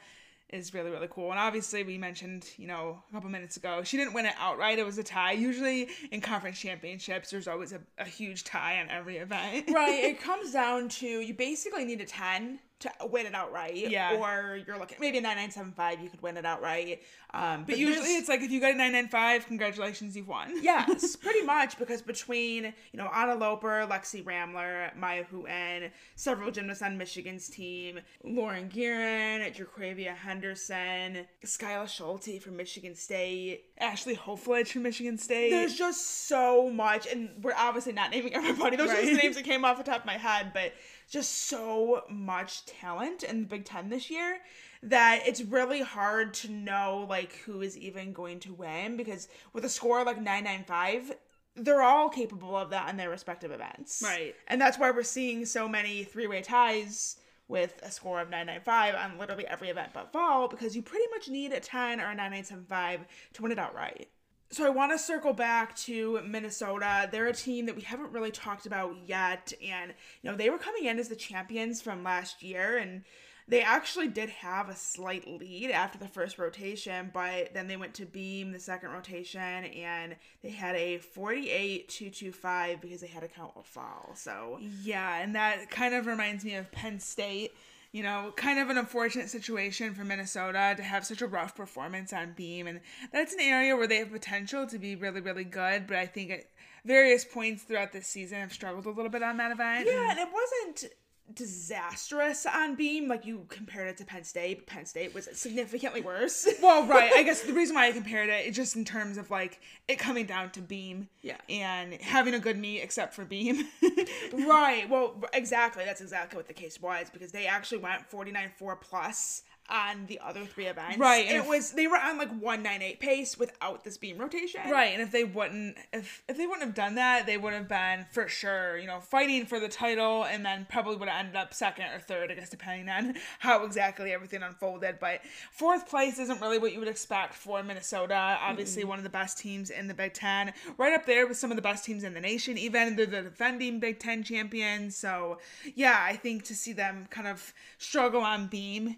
is really, really cool. And obviously, we mentioned, you know, a couple minutes ago, she didn't win it outright. It was a tie. Usually in conference championships, there's always a, a huge tie on every event. right it comes down to you basically need a 10 to win it outright. Yeah. Or you're looking maybe a nine nine seven five, you could win it outright. Um, But usually it's like if you got a 995, congratulations, you've won. yes, pretty much because between you know Anna Loper, Lexi Ramler, Mya Hooten, several gymnasts on Michigan's team, Lauren Guerin, Jacravia Henderson, Skyler Schulte from Michigan State. Ashley Hofledge from Michigan State. There's just so much, and we're obviously not naming everybody. Those are just the names that came off the top of my head, but just so much talent in the Big Ten this year that it's really hard to know like who is even going to win because with a score like 995 they're all capable of that in their respective events Right. and that's why we're seeing so many three-way ties with a score of 995 on literally every event but fall because you pretty much need a 10 or a 9975 to win it outright so I want to circle back to Minnesota. They're a team that we haven't really talked about yet, and you know they were coming in as the champions from last year, and they actually did have a slight lead after the first rotation, but then they went to beam the second rotation, and they had a 48-225 because they had a count of fall. So Yeah, and that kind of reminds me of Penn State. You know, kind of an unfortunate situation for Minnesota to have such a rough performance on beam. And that's an area where they have potential to be really, really good. But I think at various points throughout this season have struggled a little bit on that event. yeah, and it wasn't disastrous on beam like you compared it to Penn State. But Penn State was significantly worse. Well, right. I guess the reason why I compared it is just in terms of like it coming down to beam. Yeah. And having a good meet except for beam. Right. Well, exactly. That's exactly what the case was because they actually went 49-4 plus on the other three events. Right, it if- was they were on like 198 pace without this beam rotation. Right, and if they wouldn't if if they wouldn't have done that, they would have been for sure, you know, fighting for the title and then probably would have ended up second or third, I guess depending on how exactly everything unfolded. But fourth place isn't really what you would expect for Minnesota. Obviously one of the best teams in the Big Ten. Right up there with some of the best teams in the nation, even they're the defending Big Ten champions. So yeah, I think to see them kind of struggle on beam,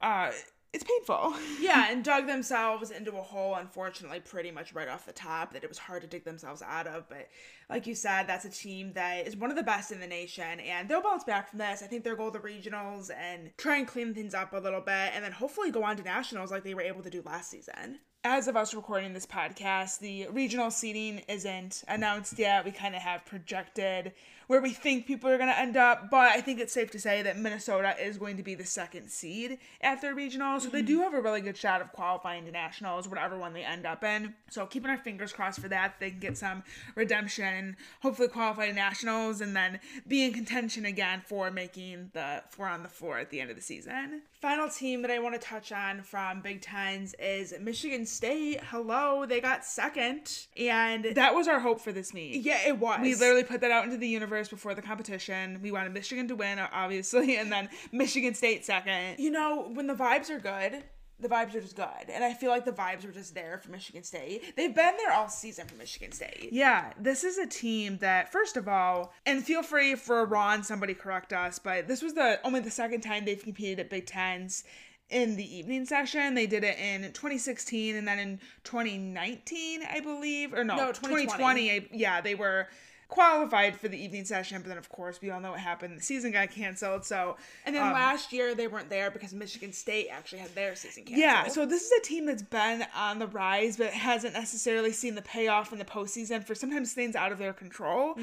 uh it's painful. Yeah, and dug themselves into a hole, unfortunately, pretty much right off the top that it was hard to dig themselves out of. But like you said, that's a team that is one of the best in the nation, and they'll bounce back from this. I think they'll go to the regionals and try and clean things up a little bit, and then hopefully go on to nationals like they were able to do last season. as of us recording this podcast, the regional seating isn't announced yet. We kind of have projected where we think people are going to end up, but I think it's safe to say that Minnesota is going to be the second seed at their regional. So they do mm-hmm. have a really good shot of qualifying to nationals, whatever one they end up in. So keeping our fingers crossed for that, they can get some redemption and hopefully qualify to nationals and then be in contention again for making the four on the floor at the end of the season. Final team that I want to touch on from Big Tens is Michigan State. Hello, they got second, and That was our hope for this meet. yeah, it was. We literally put that out into the universe before the competition. We wanted Michigan to win, obviously, and then Michigan State second. you know, when the vibes are good, the vibes are just good. And I feel like the vibes were just there for Michigan State. They've been there all season for Michigan State. Yeah, this is a team that, first of all, and feel free for Ron, somebody correct us, but this was the only the second time they've competed at Big Tens in the evening session. They did it in 2016 and then in 2019, I believe, or no, No, 2020. 2020. I- yeah, they were qualified for the evening session, but then of course we all know what happened. The season got canceled, so And then um, last year they weren't there because Michigan State actually had their season canceled. Yeah, so this is a team that's been on the rise, but hasn't necessarily seen the payoff in the postseason for sometimes things out of their control.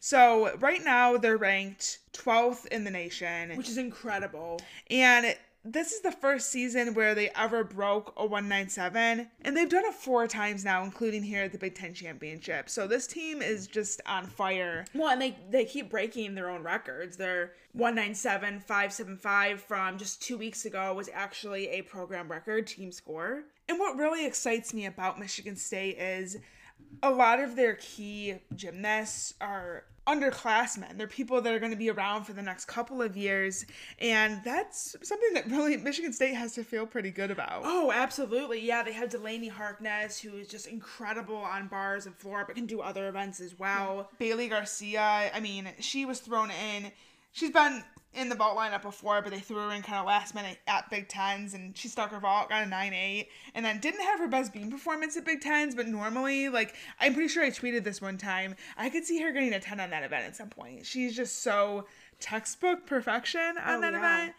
So right now they're ranked 12th in the nation, which is incredible. and this is the first season where they ever broke a 197, and they've done it four times now, including here at the Big Ten Championship. So this team is just on fire. Well, and they they keep breaking their own records. Their 197 575 from just 2 weeks ago was actually a program record team score. And what really excites me about Michigan State is a lot of their key gymnasts are underclassmen. They're people that are going to be around for the next couple of years. And that's something that really Michigan State has to feel pretty good about. Oh, absolutely. Yeah, they have Delaney Harkness, who is just incredible on bars and floor, but can do other events as well. Bailey Garcia, I mean, she was thrown in. She's been in the vault lineup before, but they threw her in kind of last minute at Big Tens, and she stuck her vault, got a 9 8, and then didn't have her best beam performance at Big Tens, but normally, like, I'm pretty sure I tweeted this one time, I could see her getting a 10 on that event at some point. She's just so textbook perfection on Oh, that yeah. event.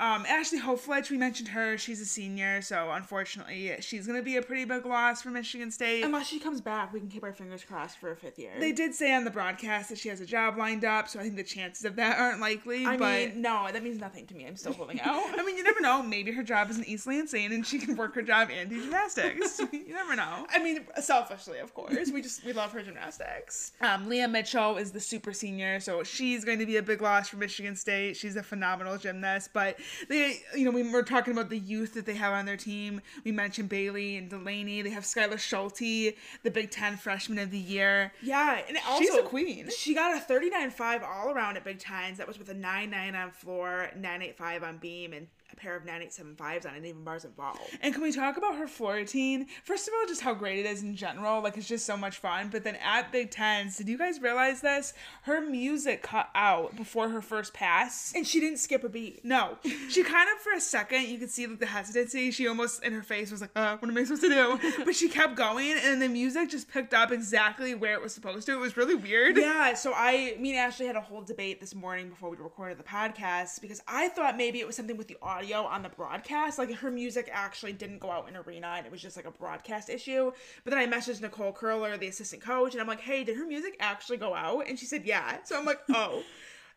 Um, Ashley Hofletch, we mentioned her. She's a senior, so unfortunately, she's going to be a pretty big loss for Michigan State. Unless she comes back, we can keep our fingers crossed for a fifth year. They did say on the broadcast that she has a job lined up, so I think the chances of that aren't likely. I but mean, no, that means nothing to me. I'm still holding out. I mean, you never know. Maybe her job is in East Lansing and she can work her job and do gymnastics. you never know. I mean, selfishly, of course. We just we love her gymnastics. Um, Leah Mitchell is the super senior, so she's going to be a big loss for Michigan State. She's a phenomenal gymnast, but they, you know, we were talking about the youth that they have on their team. We mentioned Bailey and Delaney. They have Skyler Schulte, the Big Ten Freshman of the Year. Yeah, and also She's a queen. She got a 39-5 all around at Big Tens. That was with a 9-9 on floor, 9.85 on beam, and a pair of 9.875s on an even bars and vault. And can we talk about her floor routine? First of all, just how great it is in general. Like, it's just so much fun. But then at Big Tens, did you guys realize this? Her music cut out before her first pass. And she didn't skip a beat. No, she kind of for a second you could see like the hesitancy. She almost in her face was like, uh, "What am I supposed to do?" But she kept going, and the music just picked up exactly where it was supposed to. It was really weird. Yeah, so I, me and Ashley had a whole debate this morning before we recorded the podcast because I thought maybe it was something with the audio on the broadcast. Like her music actually didn't go out in arena and it was just like a broadcast issue. But then I messaged Nicole Curler, the assistant coach, and I'm like, hey, did her music actually go out? And she said, yeah. So I'm like, oh.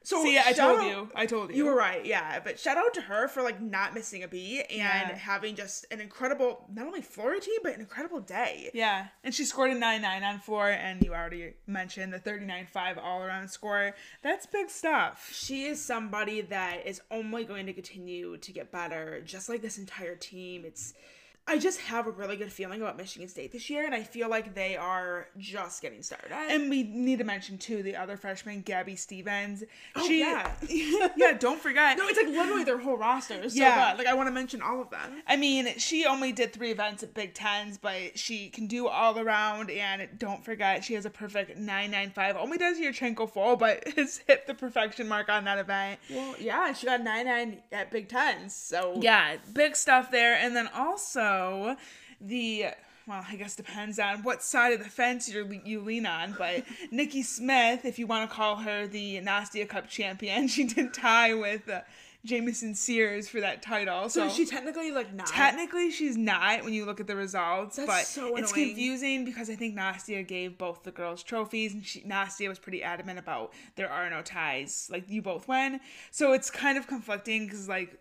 So See, I told out- you. I told you. You were right, yeah. But shout out to her for like not missing a beat and Yeah. having just an incredible, not only floor routine, but an incredible day. Yeah, and she scored a 9-9 on floor, and you already mentioned the 39-5 all-around score. That's big stuff. she is somebody that is only going to continue to get better, just like this entire team. It's I just have a really good feeling about Michigan State this year, and I feel like they are just getting started. And we need to mention too the other freshman, Gabby Stevens. Oh, she, yeah. yeah, don't forget. no, it's like literally their whole roster is so Yeah. good. Like I want to mention all of them. I mean, she only did three events at Big Tens, but she can do all around. And don't forget, she has a perfect 995. Only does Yurchenko full, but has hit the perfection mark on that event. Well, yeah, she got nine nine at Big Tens, so Yeah, big stuff there. And then also the. Well, I guess depends on what side of the fence you you lean on, but Nikki Smith, if you want to call her the Nastia Cup champion, she did tie with uh, Jamison Sears for that title. So So, is she technically like not? Technically, she's not when you look at the results, That's but so it's confusing because I think Nastia gave both the girls trophies, and she, Nastia was pretty adamant about there are no ties, like you both win. So it's kind of conflicting because like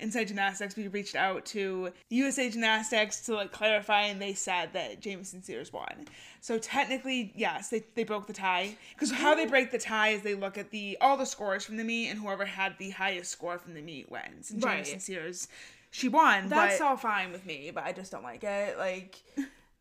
inside gymnastics, we reached out to USA Gymnastics to like clarify, and they said that Jamison Sears won. So technically, yes, they, they broke the tie because how they oh. break the tie is they look at the all the scores from the meet, and whoever had the highest score from the meet wins. And Right. Jamison Sears, she won. That's all fine with me, but I just don't like it. Like,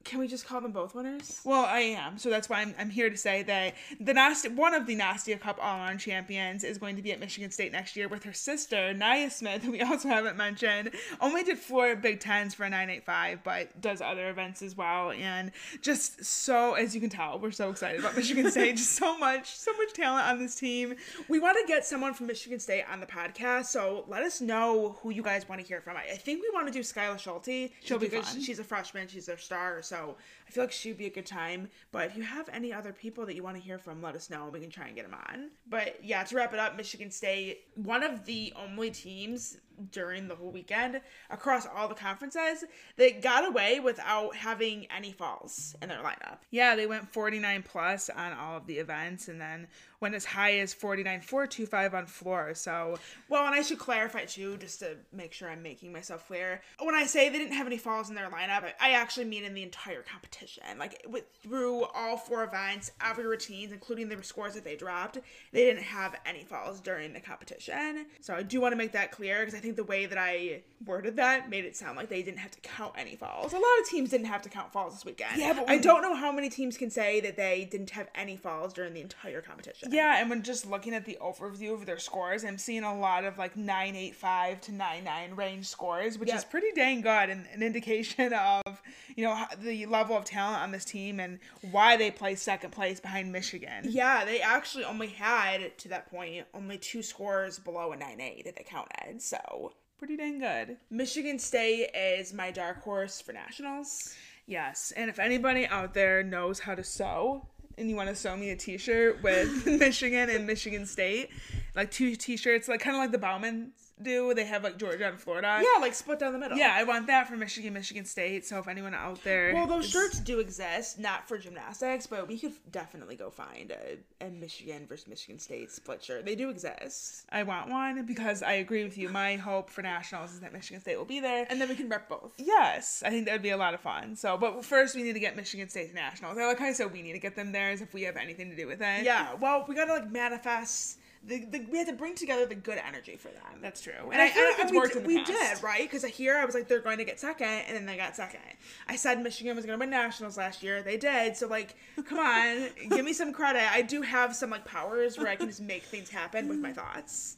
can we just call them both winners? Well, I am, so that's why I'm, I'm here to say that the Nasty, one of the Nastia Cup All Around champions is going to be at Michigan State next year with her sister Nia Smith, who we also haven't mentioned. Only did four Big Tens for a 985, but does other events as well. And just so, as you can tell, we're so excited about Michigan State. just so much, so much talent on this team. We want to get someone from Michigan State on the podcast, so let us know who you guys want to hear from. I, I think we want to do Skyler Schulte. She'll be because fun. She's a freshman. She's their star, so I feel like she'd be a good time. But if you have any other people that you want to hear from, let us know. We can try and get them on. But yeah, to wrap it up, Michigan State, one of the only teams during the whole weekend across all the conferences that got away without having any falls in their lineup. Yeah, they went 49 plus on all of the events and then went as high as 49.425 on floor. So Well, and I should clarify too, just to make sure I'm making myself clear. When I say they didn't have any falls in their lineup, I- I actually mean in the entire competition. Like with through all four events, every routines, including the scores that they dropped, they didn't have any falls during the competition. So I do want to make that clear because I think the way that I worded that made it sound like they didn't have to count any falls. A lot of teams didn't have to count falls this weekend. Yeah, but I don't know how many teams can say that they didn't have any falls during the entire competition. Yeah, and when just looking at the overview of their scores, I'm seeing a lot of like 985 to 99 range scores, which is pretty dang good and an indication of, you know, the level of talent on this team and why they play second place behind Michigan. Yeah, they actually only had to that point only two scores below a 9-8 that they counted. So Pretty dang good. Michigan State is my dark horse for nationals. Yes, and if anybody out there knows how to sew and you want to sew me a t-shirt with Michigan and Michigan State, like two T-shirts, like kind of like the Bauman do. They have like Georgia and Florida. Yeah, like split down the middle. Yeah, I want that for Michigan, Michigan State. So if anyone out there, Well, those is- shirts do exist, not for gymnastics, but we could definitely go find a, a Michigan versus Michigan State split shirt. They do exist. I want one because I agree with you. My hope for nationals is that Michigan State will be there. And then we can rep both. Yes, I think that would be a lot of fun. So, but first we need to get Michigan State to nationals. I like how I said we need to get them there as if we have anything to do with it. Yeah, well, we gotta like manifest. The, the, we had to bring together the good energy for them. that's true. And I, feel like and it's we, worked did- in the we past. did, right? Because here I was like, they're going to get second, and then they got second. I said Michigan was going to win nationals last year. They did. So, like, come on, give me some credit. I do have some, like, powers where I can just make things happen with my thoughts.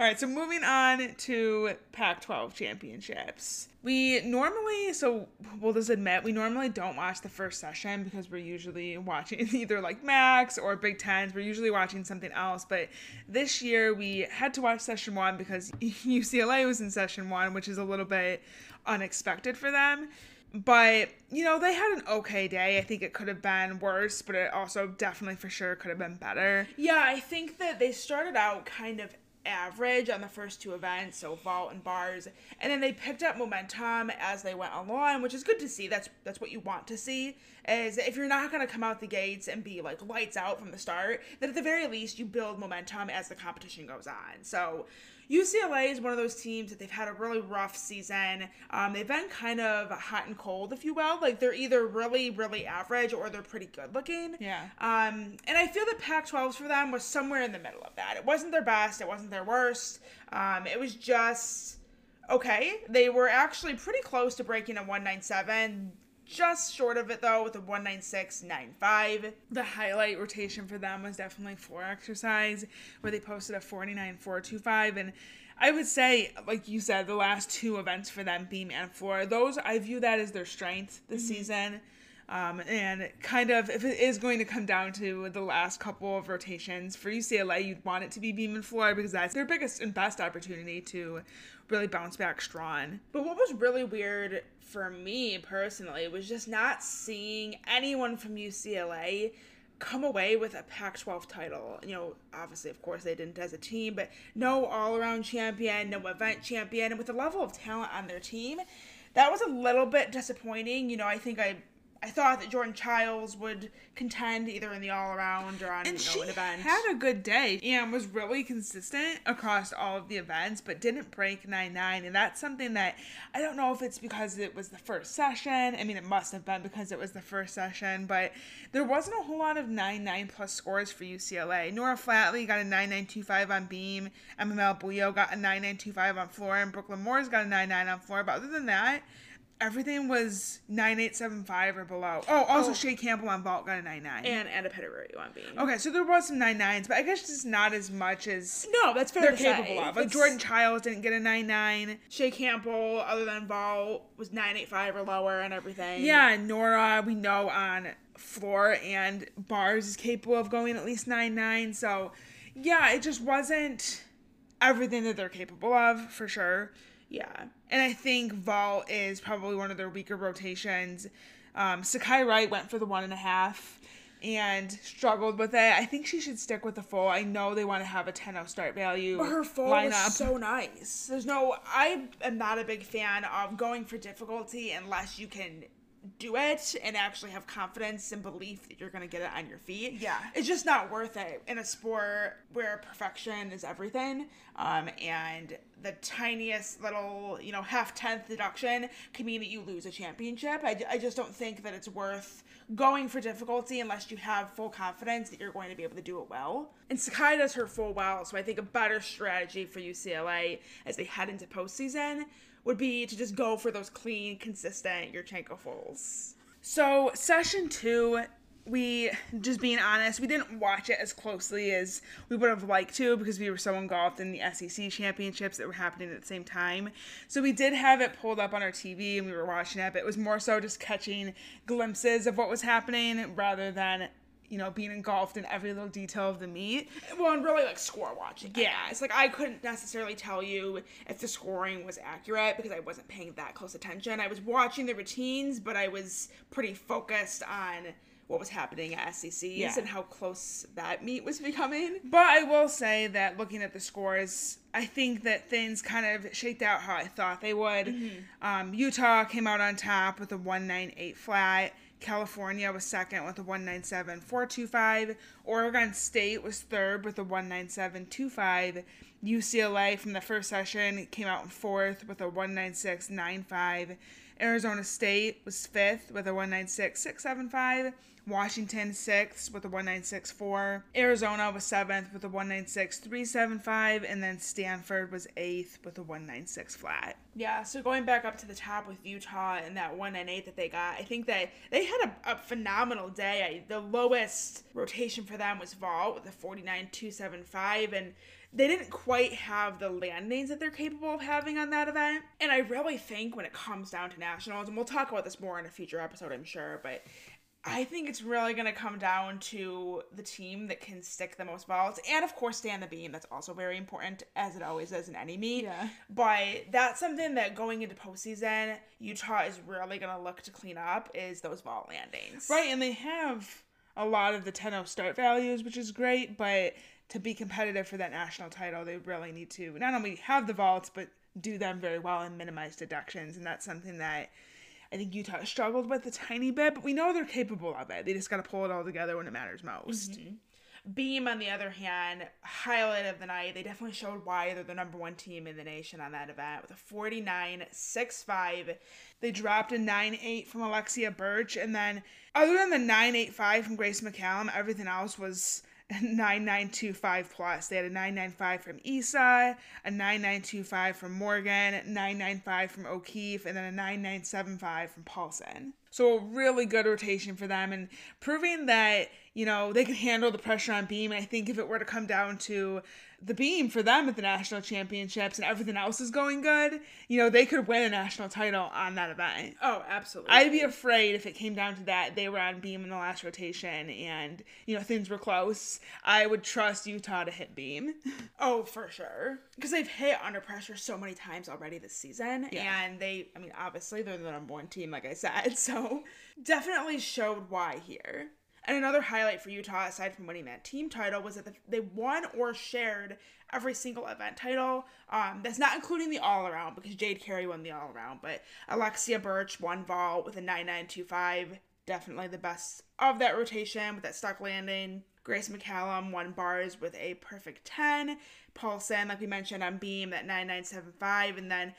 All right, so moving on to Pac 12 championships. We normally, so we'll just admit, we normally don't watch the first session because we're usually watching either like MACs or Big Tens. We're usually watching something else. But this year we had to watch session one because UCLA was in session one, which is a little bit unexpected for them. But, you know, they had an okay day. I think it could have been worse, but it also definitely for sure could have been better. Yeah, I think that they started out kind of average on the first two events, so vault and bars, and then they picked up momentum as they went along, which is good to see. That's that's what you want to see. Is if you're not going to come out the gates and be like lights out from the start, then at the very least you build momentum as the competition goes on. So. UCLA is one of those teams that they've had a really rough season. Um, they've been kind of hot and cold, if you will. Like they're either really, really average or they're pretty good looking. Yeah. Um, and I feel that Pac 12s for them was somewhere in the middle of that. It wasn't their best, it wasn't their worst. Um, it was just okay. They were actually pretty close to breaking a 197. Just short of it though, with a 196.95. The highlight rotation for them was definitely floor exercise, where they posted a 49.425. And I would say, like you said, the last two events for them, beam and floor, those I view that as their strength this season. Um, and kind of, if it is going to come down to the last couple of rotations for UCLA, you'd want it to be beam and floor because that's their biggest and best opportunity to really bounce back strong. But what was really weird for me personally was just not seeing anyone from UCLA come away with a Pac 12 title. You know, obviously, of course, they didn't as a team, but no all around champion, no event champion. And with the level of talent on their team, that was a little bit disappointing. You know, I think I. I thought that Jordan Childs would contend either in the all around or on And you know, she an event. had a good day and was really consistent across all of the events, but didn't break 9 9. And that's something that I don't know if it's because it was the first session. I mean, it must have been because it was the first session, but there wasn't a whole lot of 9 9 plus scores for UCLA. Nora Flatley got a 9925 on beam, Emma Malabuyo got a 9925 on floor, and Brooklyn Moors got a 9 9 on floor. But other than that, Everything was 9875 or below. Oh, also Oh. Chae Campbell on vault got a 99. and Anna Pettigrew on being. Okay, so there was some nine nines, but I guess just not as much as No, that's fair they're to capable say. of. Like It's- Jordan Childs didn't get a nine nine. Chae Campbell, other than Vault, was 985 or lower and everything. Yeah, Nora we know on floor and bars is capable of going at least nine nine. So yeah, it just wasn't everything that they're capable of for sure. Yeah. And I think Vault is probably one of their weaker rotations. Um, Sekai Wright went for the one and a half and struggled with it. I think she should stick with the full. I know they want to have a 10 start value But her full lineup. was so nice. There's no, I am not a big fan of going for difficulty unless you can do it and actually have confidence and belief that you're going to get it on your feet. Yeah. It's just not worth it in a sport where perfection is everything. Um, and the tiniest little, you know, half tenth deduction can mean that you lose a championship. I, I just don't think that it's worth going for difficulty unless you have full confidence that you're going to be able to do it well. And Sekai does her full well, so I think a better strategy for UCLA as they head into postseason would be to just go for those clean, consistent Yurchenko fulls. So, session two, we, just being honest, we didn't watch it as closely as we would have liked to because we were so engulfed in the SEC championships that were happening at the same time. So, we did have it pulled up on our TV and we were watching it, but it was more so just catching glimpses of what was happening rather than. You know, being engulfed in every little detail of the meet. Well, and really like score watching. Yeah. it's like I couldn't necessarily tell you if the scoring was accurate because I wasn't paying that close attention. I was watching the routines, but I was pretty focused on what was happening at SECs Yeah. and how close that meet was becoming. But I will say that looking at the scores, I think that things kind of shaked out how I thought they would. Um, Utah came out on top with a 198 flat. California was second with a 197.425. Oregon State was third with a 197.25. UCLA from the first session came out in fourth with a 196.95. Arizona State was fifth with a 196.675. Washington sixth with a 196.4. Arizona was seventh with a 196.375. And then Stanford was eighth with a 196 flat. Yeah, so going back up to the top with Utah and that one and eight that they got, I think that they had a, a phenomenal day. I, the lowest rotation for them was vault with a 49.275, and they didn't quite have the landings that they're capable of having on that event. And I really think when it comes down to nationals, and we'll talk about this more in a future episode, I'm sure, but I think it's really going to come down to the team that can stick the most vaults, and of course, stand the beam. That's also very important, as it always is in any meet. Yeah. But that's something that going into postseason, Utah is really going to look to clean up is those vault landings. Right, and they have a lot of the 10 0 start values, which is great, but to be competitive for that national title, they really need to not only have the vaults, but do them very well and minimize deductions. And that's something that I think Utah struggled with a tiny bit, but we know they're capable of it. They just got to pull it all together when it matters most. Mm-hmm. Beam, on the other hand, highlight of the night. They definitely showed why they're the number one team in the nation on that event with a 49 6 5. They dropped a 9 8 from Alexia Burch, and then other than the 9 8 5 from Grace McCallum, everything else was 9925 plus. They had a 995 from Isa, a 9925 from Morgan, 995 from O'Keefe, and then a 9975 from Paulson. So a really good rotation for them and proving that, you know, they can handle the pressure on beam. I think if it were to come down to the beam for them at the national championships and everything else is going good, you know, they could win a national title on that event. Oh, absolutely. I'd be afraid if it came down to that. They were on beam in the last rotation and, you know, things were close. I would trust Utah to hit beam. Oh, for sure. Because they've hit under pressure so many times already this season. Yeah. And they, I mean, obviously they're the number one team, like I said. So definitely showed why here. And another highlight for Utah, aside from winning that team title, was that they won or shared every single event title. Um, that's not including the all around because Jade Carey won the all around, but Alexia Burch won vault with a 9925. Definitely the best of that rotation with that stuck landing. Grace McCallum won bars with a perfect 10. Paulson, like we mentioned on Beam, that 9975. And then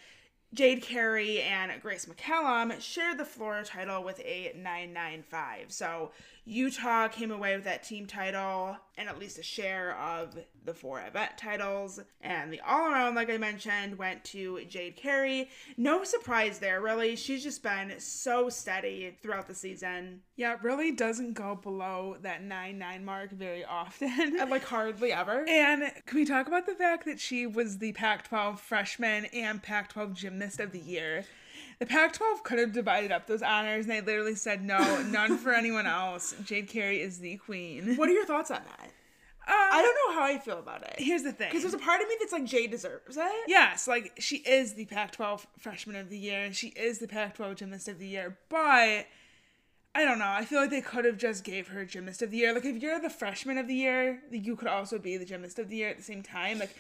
Jade Carey and Grace McCallum shared the floor title with a 995. So Utah came away with that team title and at least a share of the four event titles. And the all around, like I mentioned, went to Jade Carey. No surprise there, really. She's just been so steady throughout the season. Yeah, it really doesn't go below that 9 9 mark very often. And like hardly ever. And can we talk about the fact that she was the Pac 12 freshman and Pac 12 gymnast of the year? The Pac 12 could have divided up those honors, and they literally said, no, none for anyone else. Jade Carey is the queen. What are your thoughts on that? Uh, I don't know how I feel about it. Here's the thing. Because there's a part of me that's like Jade deserves it. Yes, like she is the Pac 12 freshman of the year and she is the Pac 12 gymnast of the year, but I don't know. I feel like they could have just gave her gymnast of the year. Like if you're the freshman of the year, you could also be the gymnast of the year at the same time. Like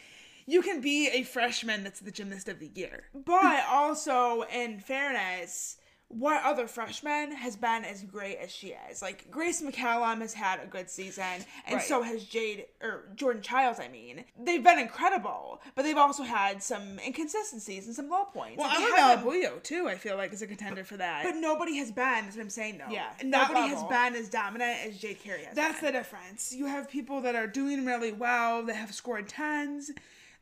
you can be a freshman that's the gymnast of the year. But also, in fairness, what other freshman has been as great as she is? Like Grace McCallum has had a good season, and Right. so has Jade or Jordan Childs. I mean, they've been incredible, but they've also had some inconsistencies and some low points. Well, Like, haven't- Bullo too, I feel like is a contender for that. but nobody has been. That's what I'm saying. though. Yeah, nobody has been as dominant as Jade Carey has. That's been. the difference. You have people that are doing really well, that have scored tens,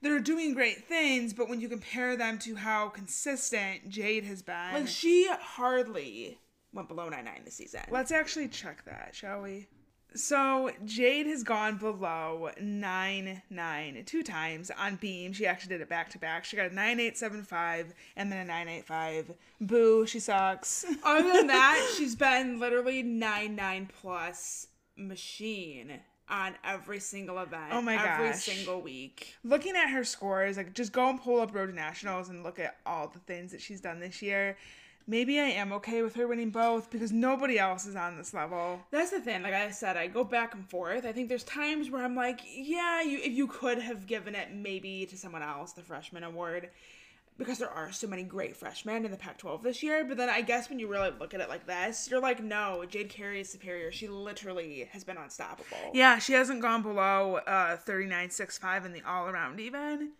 that are doing great things, but when you compare them to how consistent Jade has been, like she hardly went below 99 this season. let's actually check that, shall we? So Jade has gone below nine nine two times on Beam. She actually did it back to back. She got a nine eight seven five and then a nine eight five. Boo, she sucks. Other than that, she's been literally nine nine plus machine on every single event. Oh my gosh. every single week. looking at her scores, like just go and pull up Road to Nationals and look at all the things that she's done this year. maybe I am okay with her winning both because nobody else is on this level. That's the thing. Like I said, I go back and forth. I think there's times where I'm like, yeah, you if you could have given it maybe to someone else the freshman award because there are so many great freshmen in the Pac-12 this year. But then I guess when you really look at it like this, you're like, no, Jade Carey is superior. She literally has been unstoppable. Yeah, she hasn't gone below uh 39.65 in the all around even.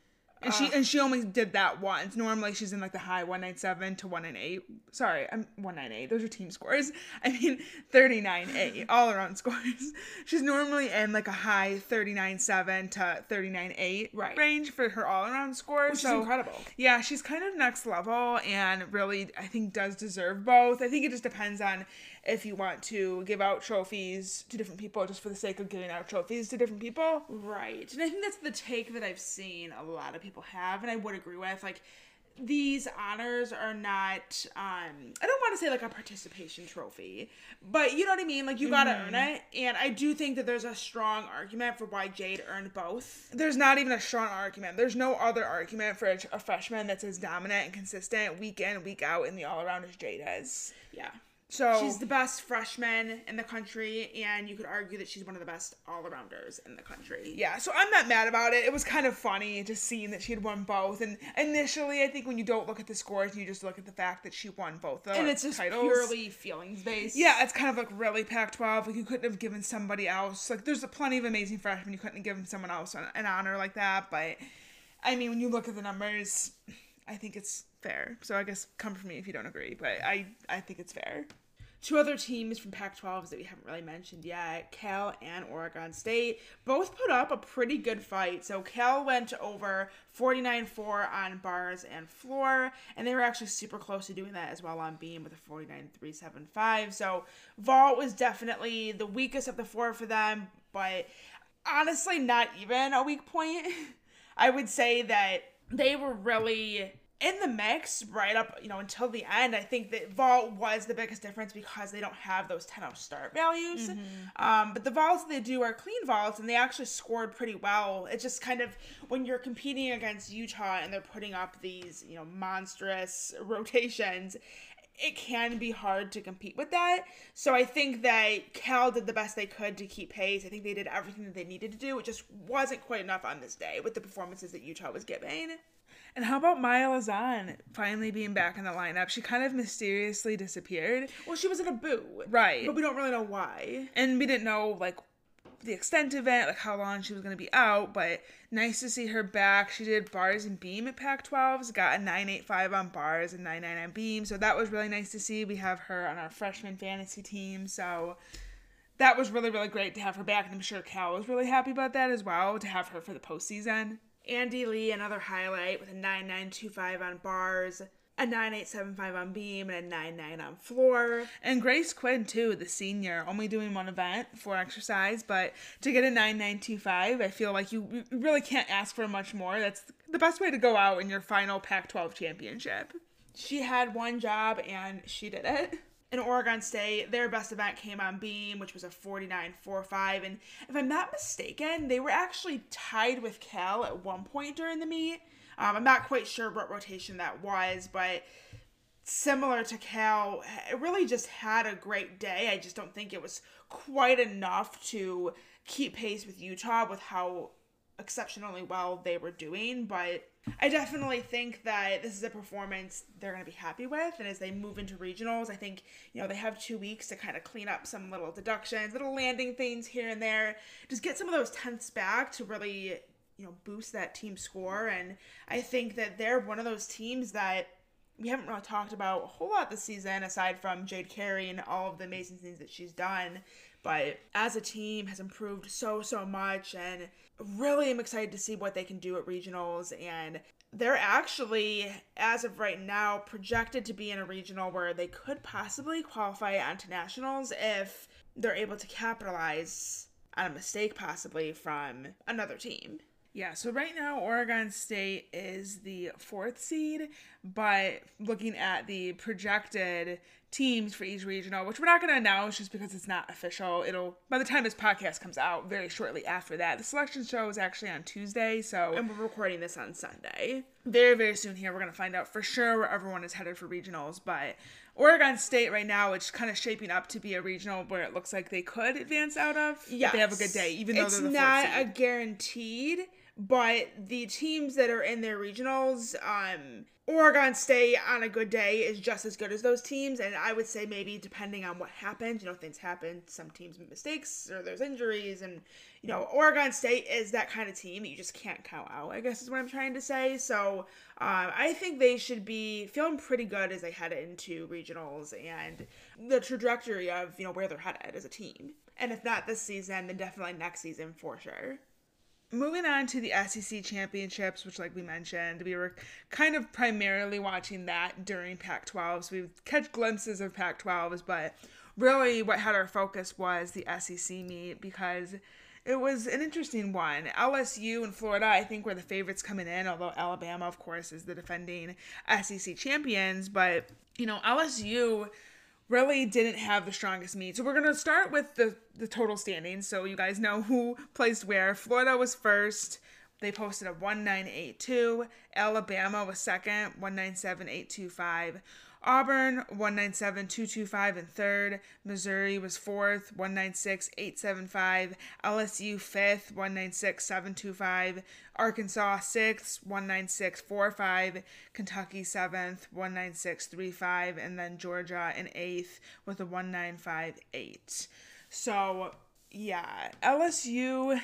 And she uh. and she only did that once. Normally she's in like the high 197 to 198. Sorry, I'm 198. Those are team scores. I mean 39.8 all around scores. She's normally in like a high 39.7 to 39.8 Right. range for her all around score. Which is so incredible. Yeah, she's kind of next level and really I think does deserve both. I think it just depends on if you want to give out trophies to different people just for the sake of giving out trophies to different people. Right. And I think that's the take that I've seen a lot of people have, and I would agree with. Like, these honors are not, um, I don't want to say like a participation trophy, but you know what I mean? Like, you gotta earn it. And I do think that there's a strong argument for why Jade earned both. There's not even a strong argument. There's no other argument for a, a freshman that's as dominant and consistent week in, week out in the all around as Jade is. Yeah. So She's the best freshman in the country, and you could argue that she's one of the best all arounders in the country. yeah, so I'm not mad about it. It was kind of funny just seeing that she had won both. And initially, I think when you don't look at the scores, you just look at the fact that she won both the And it's just titles. purely feelings based. Yeah, it's kind of like really Pac-12. Like you couldn't have given somebody else. Like there's plenty of amazing freshmen. You couldn't have given someone else an, an honor like that. But I mean, when you look at the numbers, I think it's fair. So I guess come for me if you don't agree. But I I think it's fair. Two other teams from Pac 12s that we haven't really mentioned yet Cal and Oregon State both put up a pretty good fight. So Cal went over 49 4 on bars and floor, and they were actually super close to doing that as well on beam with a 49 3 7 5. So vault was definitely the weakest of the four for them, but honestly, not even a weak point. I would say that they were really in the mix right up, you know, until the end. I think that vault was the biggest difference because they don't have those 10 start values. Um, but the vaults they do are clean vaults and they actually scored pretty well. It's just kind of when you're competing against Utah and they're putting up these, you know, monstrous rotations, it can be hard to compete with that. So I think that Cal did the best they could to keep pace. I think they did everything that they needed to do. It just wasn't quite enough on this day with the performances that Utah was giving. And how about Maya Lazan finally being back in the lineup? She kind of mysteriously disappeared. Well, she was in a boo. Right. But we don't really know why. and we didn't know like the extent of it, like how long she was going to be out, but nice to see her back. She did bars and beam at Pac 12s, got a 985 on bars and 99 on beam, so that was really nice to see. We have her on our freshman fantasy team, so that was really, really great to have her back, and I'm sure Cal was really happy about that as well, to have her for the postseason. Andi Li, another highlight with a 9925 on bars, a 9875 on beam, and a 99 on floor. And Grace Quinn too, the senior, only doing one event for exercise, but to get a 9925, I feel like you you really can't ask for much more. That's the best way to go out in your final Pac-12 championship. She had one job and she did it. In Oregon State, their best event came on beam, which was a 49.45. And if I'm not mistaken, they were actually tied with Cal at one point during the meet. Um, I'm not quite sure what rotation that was, but similar to Cal, it really just had a great day. I just don't think it was quite enough to keep pace with Utah with how exceptionally well they were doing, but I definitely think that this is a performance they're going to be happy with. And as they move into regionals, I think, you know, they have two weeks to kind of clean up some little deductions, little landing things here and there, just get some of those tenths back to really, you know, boost that team score. And I think that they're one of those teams that we haven't really talked about a whole lot this season aside from Jade Carey and all of the amazing things that she's done. But as a team has improved so so much and really am excited to see what they can do at regionals and they're actually as of right now projected to be in a regional where they could possibly qualify onto nationals if they're able to capitalize on a mistake possibly from another team. Yeah, so right now Oregon State is the fourth seed, but looking at the projected teams for each regional, which we're not going to announce just because it's not official. It'll by the time this podcast comes out, very shortly after that. The selection show is actually on Tuesday, so and we're recording this on Sunday. Very very soon here, we're going to find out for sure where everyone is headed for regionals. But Oregon State right now, it's kind of shaping up to be a regional where it looks like they could advance out of. Yeah, they have a good day, even though it's the not a guaranteed. But the teams that are in their regionals, um, Oregon State on a good day is just as good as those teams, and I would say maybe depending on what happens, you know, things happen. Some teams make mistakes or there's injuries, and you know, Oregon State is that kind of team that you just can't count out. I guess is what I'm trying to say. So uh, I think they should be feeling pretty good as they head into regionals and the trajectory of you know where they're headed as a team. And if not this season, then definitely next season for sure moving on to the SEC championships, which, like we mentioned, we were kind of primarily watching that during Pac 12. So we would catch glimpses of Pac 12s, but really what had our focus was the SEC meet because it was an interesting one. LSU and Florida, I think, were the favorites coming in, although Alabama, of course, is the defending SEC champions. But, you know, LSU really didn't have the strongest meet. So we're gonna start with the the total standings, so you guys know who placed where. Florida was first. They posted a 1982. Alabama was second, 197825. Auburn 197225 and third. Missouri was fourth, 196875. LSU fifth, 196725. Arkansas sixth, 19645. Kentucky seventh, 19635. And then Georgia in eighth with a 1958. So, yeah, LSU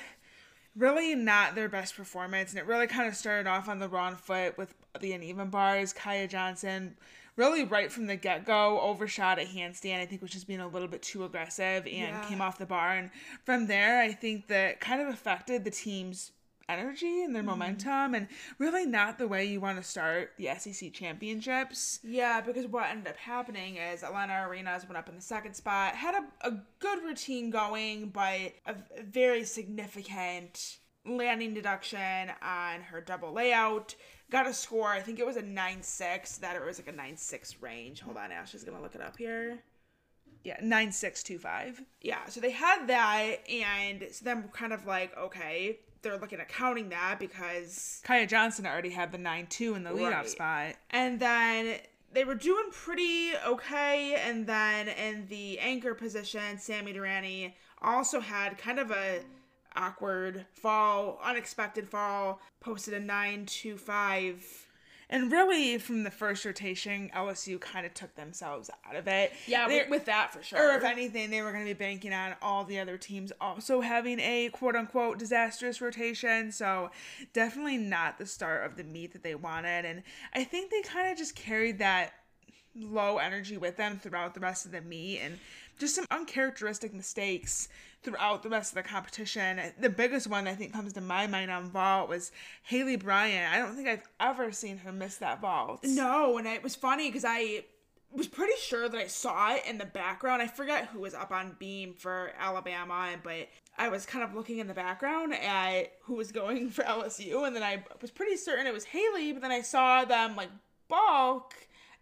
really not their best performance, and it really kind of started off on the wrong foot with the uneven bars. Kiya Johnson really right from the get go overshot a handstand. I think was just being a little bit too aggressive and yeah. came off the bar. And from there, I think that kind of affected the team's energy and their mm momentum and really not the way you want to start the SEC championships. Yeah, because what ended up happening is Elena Arenas went up in the second spot, had a, a good routine going, but a very significant landing deduction on her double layout got a score. I think it was a nine six. That it was like a nine six range. Hold on, Ashley's gonna look it up here. Yeah, nine six two five. Yeah, so they had that, and so then kind of like okay, they're looking at counting that because Kiya Johnson already had the nine two in the lead right. spot, and then they were doing pretty okay, and then in the anchor position, Sami Durante also had kind of a awkward fall, unexpected fall, posted a 925. And really, from the first rotation, LSU kind of took themselves out of it. Yeah, with, with that for sure. Or if anything, they were going to be banking on all the other teams also having a quote unquote disastrous rotation. So, definitely not the start of the meet that they wanted. And I think they kind of just carried that low energy with them throughout the rest of the meet and just some uncharacteristic mistakes throughout the rest of the competition. The biggest one I think comes to my mind on vault was Haleigh Bryant. I don't think I've ever seen her miss that vault. No, and it was funny because I was pretty sure that I saw it in the background. I forget who was up on beam for Alabama, but I was kind of looking in the background at who was going for LSU, and then I was pretty certain it was Haleigh, but then I saw them like balk,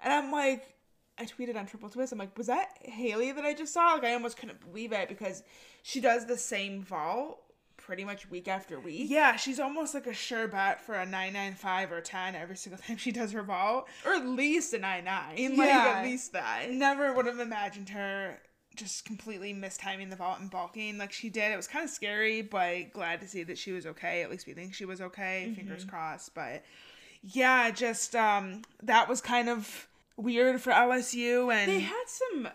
and I'm like, I tweeted on Triple Twist. I'm like, was that Haleigh that I just saw? Like, I almost couldn't believe it because she does the same vault pretty much week after week. Yeah, she's almost like a sure bet for a 995 or 10 every single time she does her vault. Or at least a 99. Like, yeah. at least that. Never would have imagined her just completely mistiming the vault and balking like she did. It was kind of scary, but glad to see that she was okay. At least we think she was okay. Mm-hmm. Fingers crossed. But yeah, just um that was kind of weird for LSU and they had some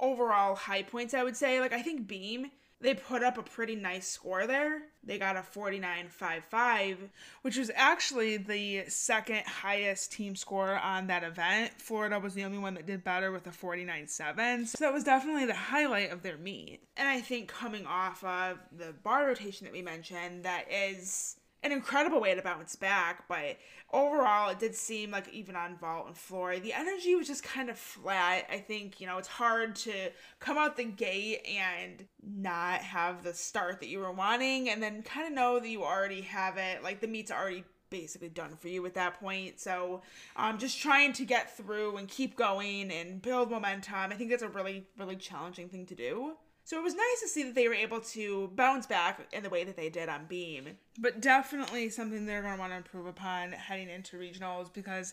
overall high points I would say. Like I think Beam they put up a pretty nice score there. They got a 49.55, which was actually the second highest team score on that event. Florida was the only one that did better with a 49-7. So that was definitely the highlight of their meet. And I think coming off of the bar rotation that we mentioned, that is an incredible way to bounce back, but overall, it did seem like even on vault and floor, the energy was just kind of flat. I think, you know, it's hard to come out the gate and not have the start that you were wanting and then kind of know that you already have it, like the meet's already basically done for you at that point. So, um, just trying to get through and keep going and build momentum. I think that's a really, really challenging thing to do. So it was nice to see that they were able to bounce back in the way that they did on Beam. But definitely something they're going to want to improve upon heading into regionals because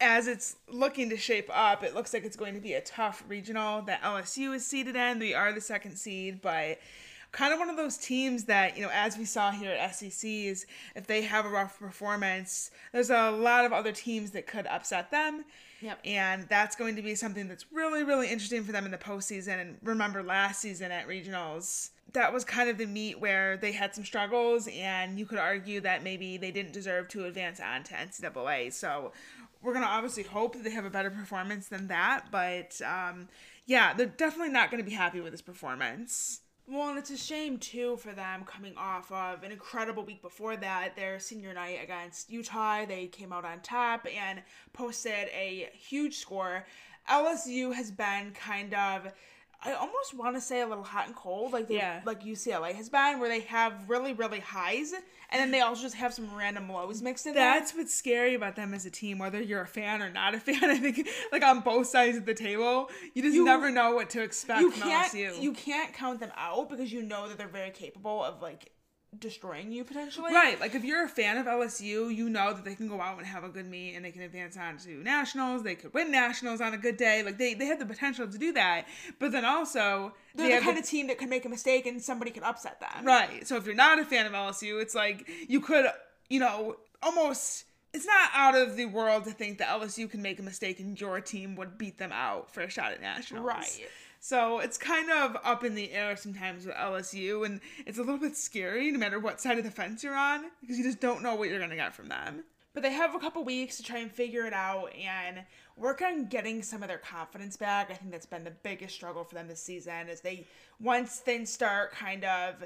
as it's looking to shape up, it looks like it's going to be a tough regional that LSU is seeded in. We are the second seed, but kind of one of those teams that, you know, as we saw here at SECs, if they have a rough performance, there's a lot of other teams that could upset them. Yep. And that's going to be something that's really, really interesting for them in the postseason. And remember last season at regionals, that was kind of the meet where they had some struggles, and you could argue that maybe they didn't deserve to advance on to NCAA. So we're gonna obviously hope that they have a better performance than that, but um, yeah, they're definitely not gonna be happy with this performance. Well, and it's a shame too for them coming off of an incredible week before that, their senior night against Utah. They came out on top and posted a huge score. LSU has been kind of I almost want to say a little hot and cold, like they, Yeah. like UCLA has been, where they have really, really highs, and then they also just have some random lows mixed in there. That's what's scary about them as a team, whether you're a fan or not a fan. I think, like on both sides of the table, you just You- never know what to expect You from can't LSU. you can't count them out because you know that they're very capable of like destroying you potentially. Right, like if you're a fan of LSU, you know that they can go out and have a good meet and they can advance on to nationals. They could win nationals on a good day. Like they, they have the potential to do that. But then also They're they the have kind of team that can make a mistake and somebody could upset them. Right. So if you're not a fan of LSU, it's like you could, you know, almost. It's not out of the world to think that LSU can make a mistake and your team would beat them out for a shot at nationals. Right. So it's kind of up in the air sometimes with LSU, and it's a little bit scary no matter what side of the fence you're on because you just don't know what you're going to get from them. But they have a couple weeks to try and figure it out and work on getting some of their confidence back. I think that's been the biggest struggle for them this season is they once things start kind of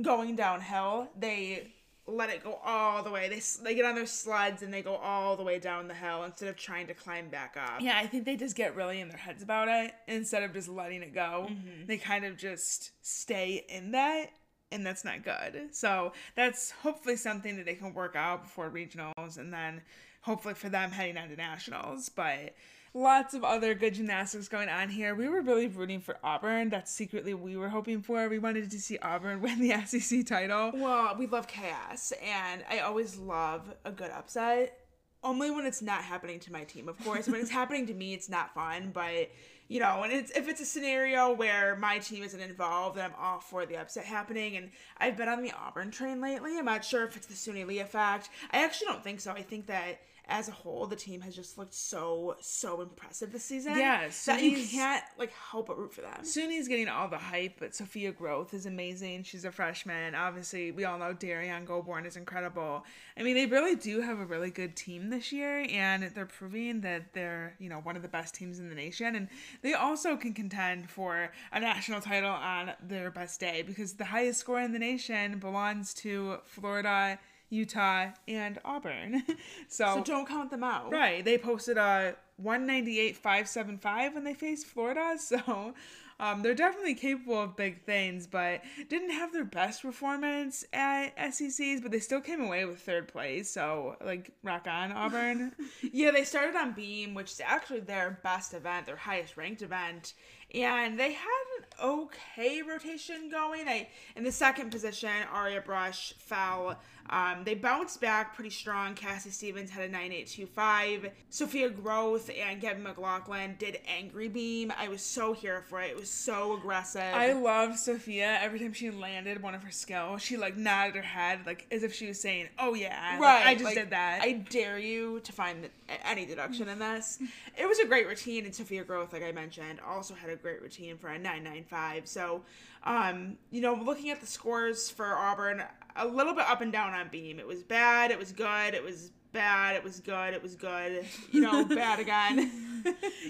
going downhill, they let it go all the way. They they get on their sleds and they go all the way down the hill instead of trying to climb back up. Yeah, I think they just get really in their heads about it instead of just letting it go. Mm-hmm. They kind of just stay in that and that's not good. So that's hopefully something that they can work out before regionals and then hopefully for them heading on to nationals. But lots of other good gymnastics going on here. We were really rooting for Auburn. That's secretly what we were hoping for. We wanted to see Auburn win the SEC title. Well, we love chaos, and I always love a good upset. Only when it's not happening to my team, of course. when it's happening to me, it's not fun. But you know, and it's if it's a scenario where my team isn't involved, then I'm all for the upset happening. And I've been on the Auburn train lately. I'm not sure if it's the Suni Lee effect. I actually don't think so. I think that as a whole, the team has just looked so so impressive this season. Yeah, that you can't like help but root for them. Suni's getting all the hype, but Sophia Groth is amazing. She's a freshman. Obviously, we all know Derrian Gobourne is incredible. I mean, they really do have a really good team this year, and they're proving that they're, you know, one of the best teams in the nation. And they also can contend for a national title on their best day because the highest score in the nation belongs to Florida, Utah, and Auburn. So so don't count them out. Right. They posted a 198.575 when they faced Florida. So um, they're definitely capable of big things, but didn't have their best performance at SECs, but they still came away with third place. So, like, rock on, Auburn. Yeah, they started on Beam, which is actually their best event, their highest ranked event, and they had an okay rotation going. I in the second position, Aria Brusch fell. Um, they bounced back pretty strong. Cassie Stevens had a 9825. Sophia Groth and Gabby McLaughlin did Angry Beam. I was so here for it. It was so aggressive. I love Sophia. Every time she landed one of her skills, she like nodded her head, like as if she was saying, "Oh yeah, like, Right, I just like, did that." I dare you to find any deduction in this. It was a great routine, and Sophia Groth, like I mentioned, also had a great routine for a 995. So, um, you know, looking at the scores for Auburn, a little bit up and down on Beam. It was bad, it was good, it was bad, it was good, it was good, you know, bad again.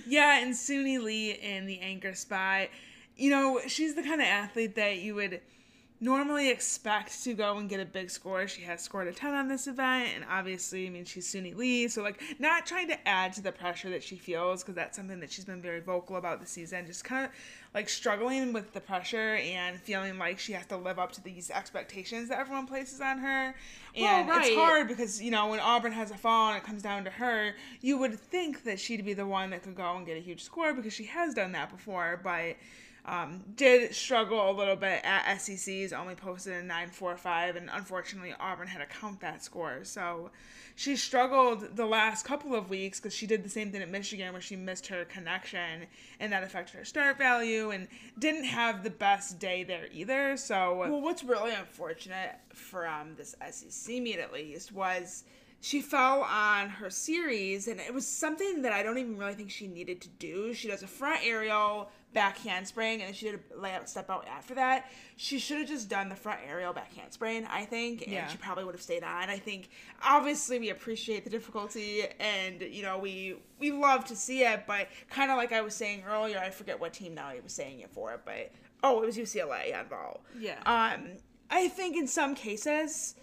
Yeah, and Suni Lee in the anchor spot. You know, she's the kind of athlete that you would normally expect to go and get a big score. She has scored a ton on this event, and obviously, I mean, she's Suni Lee, so like not trying to add to the pressure that she feels because that's something that she's been very vocal about this season. Just kind of like struggling with the pressure and feeling like she has to live up to these expectations that everyone places on her. And well, right. it's hard because, you know, when Auburn has a fall and it comes down to her, you would think that she'd be the one that could go and get a huge score because she has done that before, but um, did struggle a little bit at SECs, only posted a 945, and unfortunately Auburn had to count that score. So she struggled the last couple of weeks because she did the same thing at Michigan where she missed her connection and that affected her start value and didn't have the best day there either. So, well, what's really unfortunate from this SEC meet at least was she fell on her series and it was something that I don't even really think she needed to do. She does a front aerial back handspring, and then she did a layout step out after that. She should have just done the front aerial back handspring, I think, and yeah. she probably would have stayed on. I think obviously we appreciate the difficulty, and you know we we love to see it, but kind of like I was saying earlier, I forget what team now I was saying it for, but oh, it was UCLA on ball. Yeah. Um, I think in some cases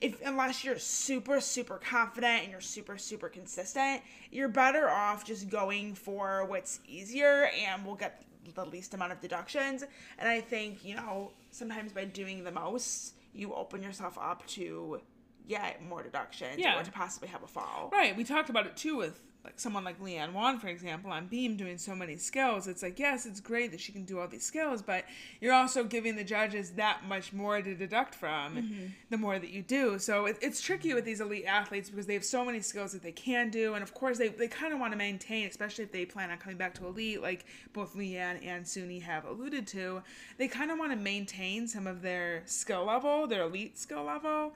if unless you're super super confident and you're super super consistent you're better off just going for what's easier and we'll get the least amount of deductions. And I think, you know, sometimes by doing the most, you open yourself up to get more deductions yeah. or to possibly have a fall. Right. We talked about it too with like someone like Leanne Wong, for example, on Beam doing so many skills, it's like, yes, it's great that she can do all these skills, but you're also giving the judges that much more to deduct from mm-hmm. the more that you do. So it, it's tricky with these elite athletes because they have so many skills that they can do. And of course, they, they kind of want to maintain, especially if they plan on coming back to elite, like both Leanne and Suni have alluded to, they kind of want to maintain some of their skill level, their elite skill level.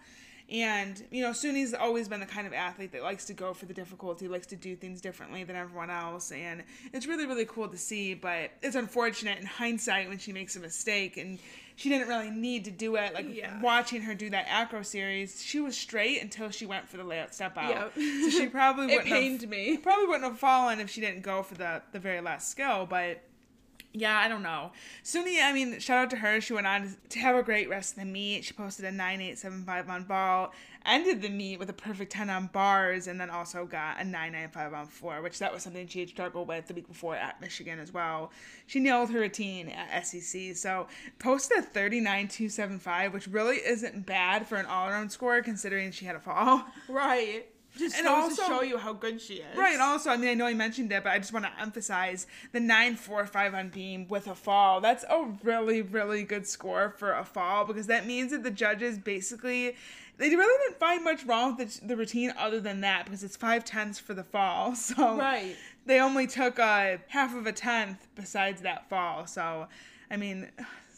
And, you know, Suni's always been the kind of athlete that likes to go for the difficulty, likes to do things differently than everyone else. And it's really, really cool to see. But it's unfortunate in hindsight when she makes a mistake and she didn't really need to do it. Like yeah. watching her do that acro series, she was straight until she went for the layout step out. Yep. So she probably wouldn't it pained have, me. Probably wouldn't have fallen if she didn't go for the the very last skill. But yeah, I don't know. Suni, I mean, shout out to her. She went on to have a great rest of the meet. She posted a 9875 on ball, ended the meet with a perfect 10 on bars, and then also got a 995 on floor, which that was something she had struggled with the week before at Michigan as well. She nailed her routine at SEC. So posted a 39275, which really isn't bad for an all around score considering she had a fall. Right. Just and also, to show you how good she is. Right. Also, I mean, I know I mentioned it, but I just want to emphasize the nine four five on beam with a fall. That's a really really good score for a fall because that means that the judges basically they really didn't find much wrong with the, the routine other than that because it's five tenths for the fall. So right. They only took a half of a tenth besides that fall. So, I mean,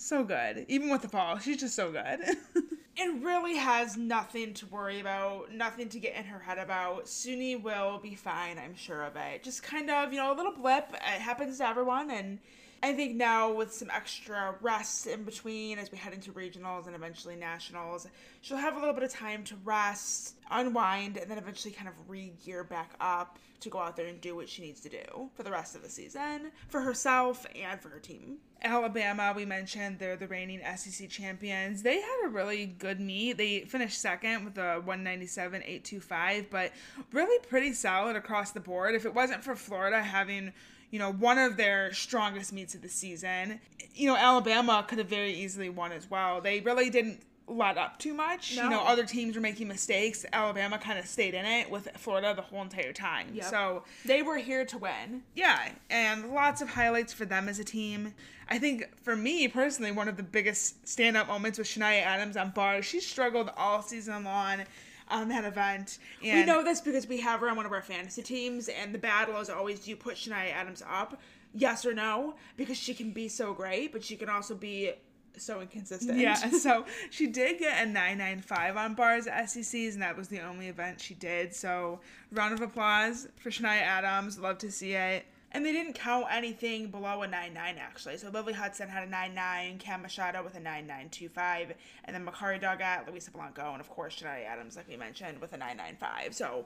so good. Even with the fall, she's just so good. and really has nothing to worry about, nothing to get in her head about. Suni will be fine, I'm sure of it. Just kind of, you know, a little blip. It happens to everyone, and I think now with some extra rest in between as we head into regionals and eventually nationals, she'll have a little bit of time to rest, unwind, and then eventually kind of re gear back up to go out there and do what she needs to do for the rest of the season for herself and for her team. Alabama, we mentioned they're the reigning SEC champions. They had a really good meet. They finished second with a 197.825, but really pretty solid across the board. If it wasn't for Florida having you know, one of their strongest meets of the season. You know, Alabama could have very easily won as well. They really didn't let up too much. No. You know, other teams were making mistakes. Alabama kind of stayed in it with Florida the whole entire time. Yep. So they were here to win. Yeah, and lots of highlights for them as a team. I think for me personally, one of the biggest stand-up moments was Shania Adams on bars. She struggled all season long on that event. And we know this because we have her on one of our fantasy teams, and the battle is always do you put Shania Adams up? Yes or no? Because she can be so great, but she can also be so inconsistent. Yeah, so she did get a 995 on bars at SECs, and that was the only event she did. So, round of applause for Shania Adams. Love to see it. And they didn't count anything below a 9-9 actually. So Lily Hudson had a 9-9, Cam Machado with a 9-9-2-5, and then Makarri Doggette, Luisa Blanco, and of course Shania Adams, like we mentioned, with a 9-9-5. So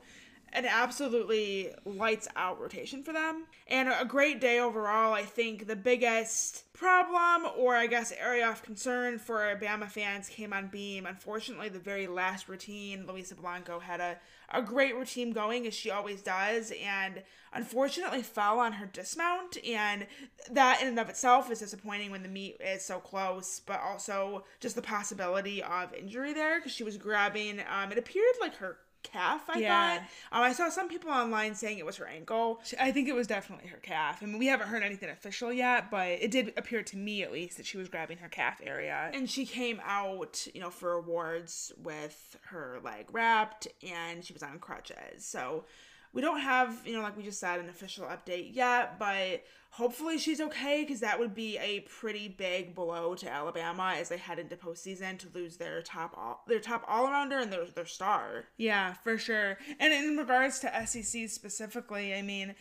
an absolutely lights out rotation for them and a great day overall. I think the biggest problem, or I guess area of concern for Bama fans, came on Beam. Unfortunately, the very last routine, Luisa Blanco had a, a great routine going, as she always does, and unfortunately fell on her dismount. And that, in and of itself, is disappointing when the meet is so close, but also just the possibility of injury there because she was grabbing, um, it appeared like her calf. I yeah. thought. Um, I saw some people online saying it was her ankle. I think it was definitely her calf. I mean, we haven't heard anything official yet, but it did appear to me, at least, that she was grabbing her calf area. And she came out, you know, for awards with her leg wrapped, and she was on crutches. So we don't have, you know, like we just said, an official update yet, but hopefully she's okay because that would be a pretty big blow to Alabama as they head into postseason to lose their top all their top all arounder and their their star. Yeah, for sure. And in regards to SEC specifically, I mean.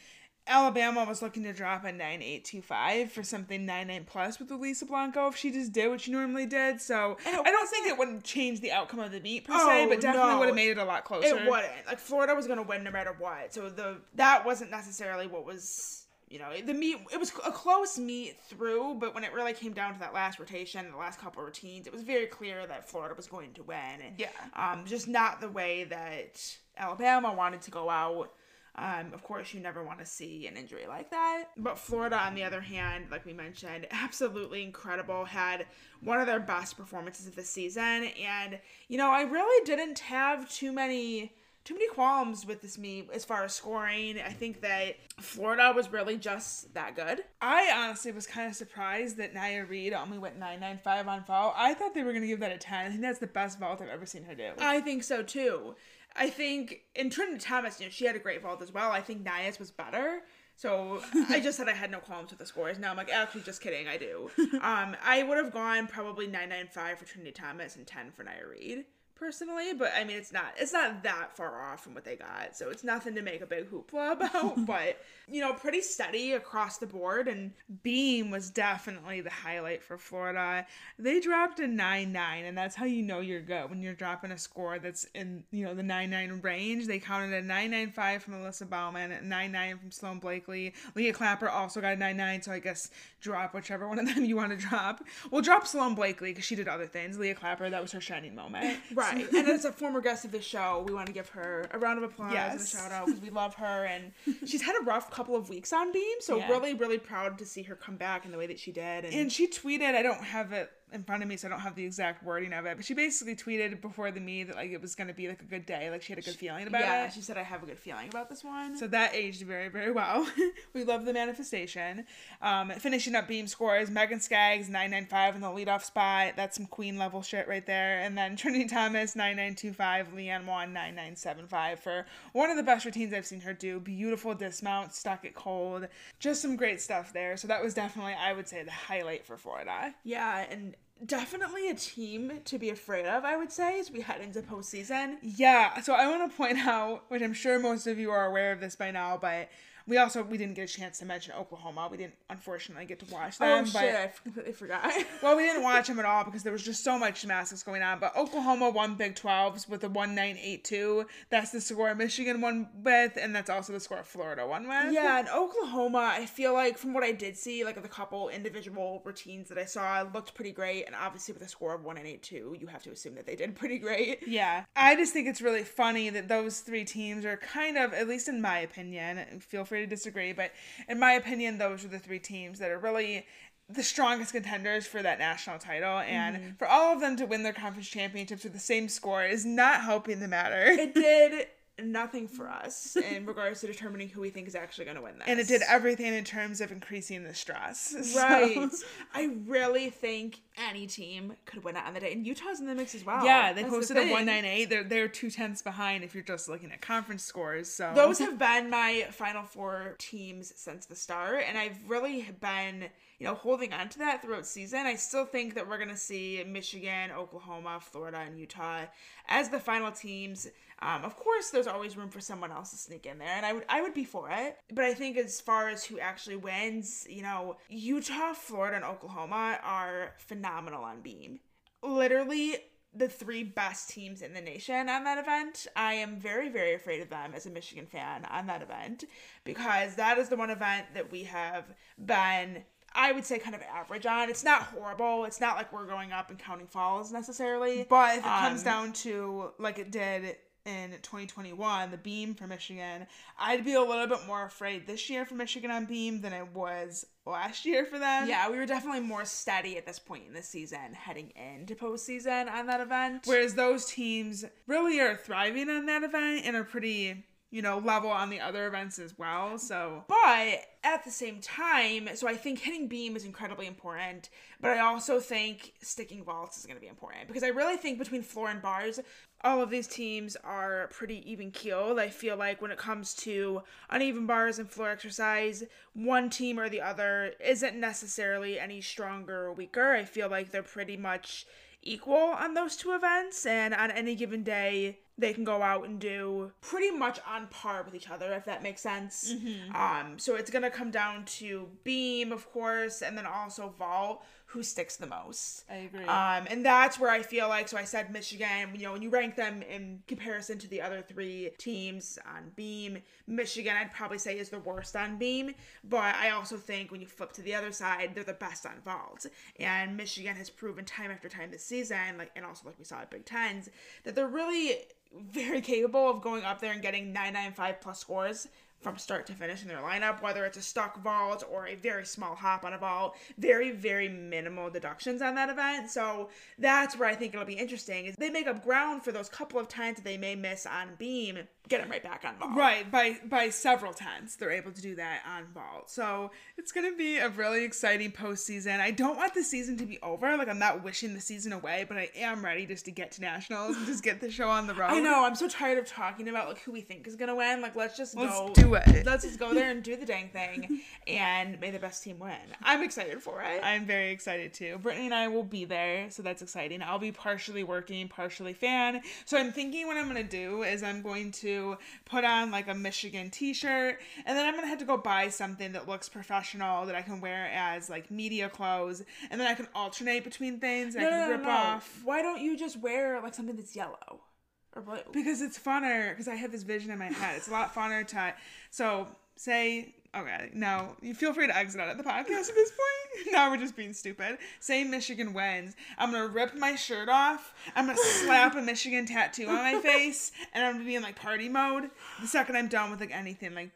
Alabama was looking to drop a 9825 for something 99 plus with Luisa Blanco if she just did what she normally did. So I don't think it would change the outcome of the beat per oh, se, but definitely no, would have made it a lot closer. It wouldn't. Like Florida was going to win no matter what. So the that wasn't necessarily what was you know, the meet it was a close meet through, but when it really came down to that last rotation, the last couple of routines, it was very clear that Florida was going to win. And, yeah. Um, just not the way that Alabama wanted to go out. Um, of course, you never want to see an injury like that. But Florida, on the other hand, like we mentioned, absolutely incredible. Had one of their best performances of the season. And, you know, I really didn't have too many too many qualms with this meet as far as scoring. I think that Florida was really just that good. I honestly was kind of surprised that Nya Reed only went 995 on vault. I thought they were going to give that a 10. I think that's the best vault I've ever seen her do. I think so too. I think in Trinity Thomas, you know, she had a great vault as well. I think Nya's was better. So I just said I had no qualms with the scores. Now I'm like, actually, just kidding, I do. Um, I would have gone probably 995 for Trinity Thomas and 10 for Nya Reed personally, but I mean it's not it's not that far off from what they got. So it's nothing to make a big hoopla about, but you know, pretty steady across the board and Beam was definitely the highlight for Florida. They dropped a 9-9 and that's how you know you're good when you're dropping a score that's in, you know, the 9-9 range. They counted a 9-9-5 from Alyssa Baumann, a 9-9 from Sloan Blakely. Leah Clapper also got a 9-9, so I guess drop whichever one of them you want to drop. We'll drop Sloan Blakely because she did other things. Leah Clapper, that was her shining moment. Right. Right. and as a former guest of the show, we want to give her a round of applause yes. and a shout out because we love her. And she's had a rough couple of weeks on Beam. So, yeah. really, really proud to see her come back in the way that she did. And, and she tweeted, I don't have it in front of me, so I don't have the exact wording of it. But she basically tweeted before the meet that like it was gonna be like a good day, like she had a good feeling about yeah, it. Yeah, she said I have a good feeling about this one. So that aged very very well. we love the manifestation. Um, finishing up beam scores, Megan Skaggs nine nine five in the leadoff spot. That's some queen level shit right there. And then Trinity Thomas nine nine two five, Leanne Wong nine nine seven five for one of the best routines I've seen her do. Beautiful dismount, stuck it cold, just some great stuff there. So that was definitely I would say the highlight for Florida. Yeah, and definitely a team to be afraid of, I would say, as we head into postseason. Yeah, so I want to point out, which I'm sure most of you are aware of this by now, but we also we didn't get a chance to mention Oklahoma. We didn't unfortunately get to watch them. Oh shit! I completely forgot. well, we didn't watch them at all because there was just so much gymnastics going on. But Oklahoma won Big 12s with a one nine eight two. That's the score Michigan won with, and that's also the score Florida won with. Yeah, and Oklahoma, I feel like from what I did see, like the couple individual routines that I saw, looked pretty great. And obviously with a score of one eight two, you have to assume that they did pretty great. Yeah, I just think it's really funny that those three teams are kind of, at least in my opinion, feel free free to disagree, but in my opinion, those are the three teams that are really the strongest contenders for that national title and mm-hmm. for all of them to win their conference championships with the same score is not helping the matter. It did nothing for us in regards to determining who we think is actually going to win this. And it did everything in terms of increasing the stress. Right. So. I really think any team could win it on the day. And Utah's in the mix as well. Yeah, they That's posted the a 198. They're they're two tenths behind if you're just looking at conference scores. So those have been my final four teams since the start. And I've really been you know, holding on to that throughout season. I still think that we're going to see Michigan, Oklahoma, Florida, and Utah as the final teams. Um, of course, there's always room for someone else to sneak in there, and I would I would be for it. But I think as far as who actually wins, you know, Utah, Florida, and Oklahoma are phenomenal on beam. Literally the three best teams in the nation on that event. I am very, very afraid of them as a Michigan fan on that event because that is the one event that we have been, I would say, kind of average on. It's not horrible. It's not like we're going up and counting falls necessarily. But if it comes Um, down to like it did in 2021, the beam for Michigan, I'd be a little bit more afraid this year for Michigan on beam than I was last year for them. Yeah, we were definitely more steady at this point in the season, heading into postseason on that event. Whereas those teams really are thriving on that event and are pretty, you know, level on the other events as well. So But at the same time, so I think hitting beam is incredibly important, but I also think sticking vaults is going to be important because I really think between floor and bars, all of these teams are pretty even keeled. I feel like when it comes to uneven bars and floor exercise, one team or the other isn't necessarily any stronger or weaker. I feel like they're pretty much equal on those two events, and on any given day, they can go out and do pretty much on par with each other, if that makes sense. Um, so it's gonna come down to beam, of course, and then also vault, who sticks the most. I agree. Um, and that's where I feel like, so I said Michigan, you know, when you rank them in comparison to the other three teams on beam, Michigan, I'd probably say is the worst on beam. But I also think when you flip to the other side, they're the best on vault. And Michigan has proven time after time this season, like, and also like we saw at Big Tens, that they're really very capable of going up there and getting 995 plus scores from start to finish in their lineup, whether it's a stuck vault or a very small hop on a vault, very, very minimal deductions on that event. So that's where I think it'll be interesting is they make up ground for those couple of times that they may miss on beam, get them right back on vault. Right, by by several times they're able to do that on vault. So it's gonna be a really exciting postseason. I don't want the season to be over. Like I'm not wishing the season away, but I am ready just to get to nationals and just get the show on the road. I know. I'm so tired of talking about like who we think is gonna win. Like, let's just Let's go. do it. Let's just go there and do the dang thing, and may the best team win. I'm excited for it. I'm very excited too. Brittany and I will be there, so that's exciting. I'll be partially working, partially fan. So I'm thinking what I'm gonna do is I'm going to put on like a Michigan t-shirt, and then I'm gonna have to go buy something that looks professional that I can wear as like media clothes, and then I can alternate between things. And I can rip off Why don't you just wear like something that's yellow or blue? because it's funner because I have this vision in my head. It's a lot funner to so say okay, now you feel free to exit out of the podcast at this point. Now we're just being stupid. Say Michigan wins. I'm gonna rip my shirt off. I'm gonna slap a Michigan tattoo on my face, and I'm gonna be in like party mode. The second I'm done with like anything like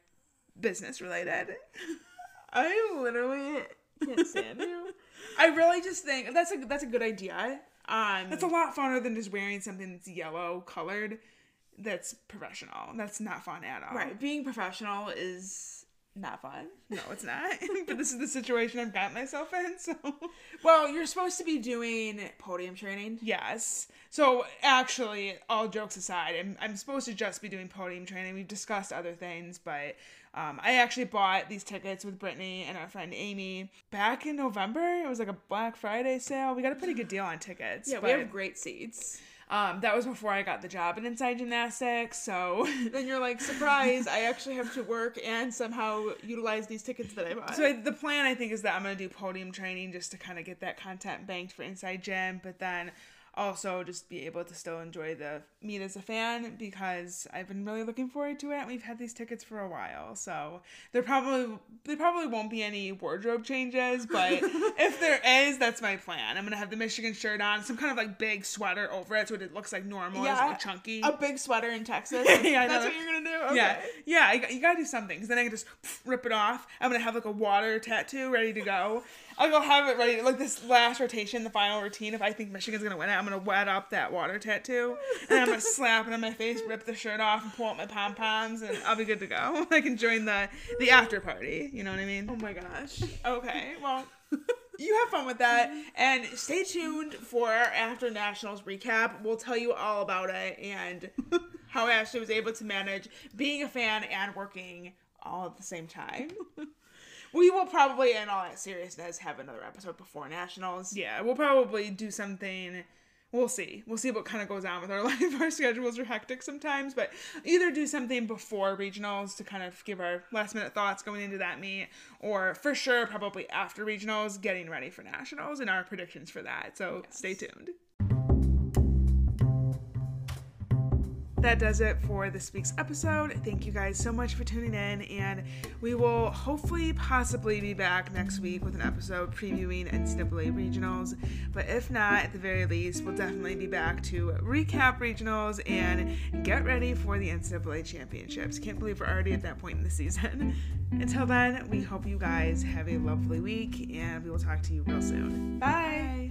business related. I literally can't stand you. I really just think that's a that's a good idea. Um, That's a lot funner than just wearing something that's yellow colored. That's professional. That's not fun at all. right. Being professional is not fun. No, it's not. but this is the situation I've got myself in. So, Well, you're supposed to be doing podium training. yes. So, actually, all jokes aside, I'm, I'm supposed to just be doing podium training. We've discussed other things, but um, I actually bought these tickets with Brittany and our friend Amy back in November. It was like a Black Friday sale. We got a pretty good deal on tickets. Yeah, we have great seats. Um, that was before I got the job in Inside Gymnastics. So, Then you're like, surprise! I actually have to work and somehow utilize these tickets that I bought. So the plan I think is that I'm gonna do podium training just to kind of get that content banked for Inside Gym, but then also just be able to still enjoy the meet as a fan because I've been really looking forward to it. And we've had these tickets for a while, so there probably there probably won't be any wardrobe changes, but if there is, that's my plan. I'm gonna have the Michigan shirt on, some kind of like big sweater over it so it looks like normal, doesn't Yeah, look chunky. a big sweater in Texas. Yeah, That's what you're gonna do. Okay. Yeah, yeah, you, you gotta do something because then I can just rip it off. I'm gonna have like a water tattoo ready to go. I'll go have it ready, like this last rotation, the final routine. If I think Michigan's gonna win it, I'm gonna wet up that water tattoo, and I'm gonna slap it on my face, rip the shirt off, and pull out my pom poms, and I'll be good to go. I can join the the after party. You know what I mean? Oh my gosh. Okay, well, you have fun with that, and stay tuned for our after nationals recap. We'll tell you all about it and how Ashley was able to manage being a fan and working all at the same time. We will probably, in all that seriousness, have another episode before nationals. Yeah, we'll probably do something. We'll see. We'll see what kind of goes on with our life. Our schedules are hectic sometimes, but either do something before regionals to kind of give our last minute thoughts going into that meet, or for sure, probably after regionals, getting ready for nationals and our predictions for that. So stay tuned. That does it for this week's episode. Thank you guys so much for tuning in, and we will hopefully, possibly be back next week with an episode previewing NCAA regionals. But if not, at the very least, we'll definitely be back to recap regionals and get ready for the NCAA championships. Can't believe we're already at that point in the season. Until then, we hope you guys have a lovely week, and we will talk to you real soon. Bye.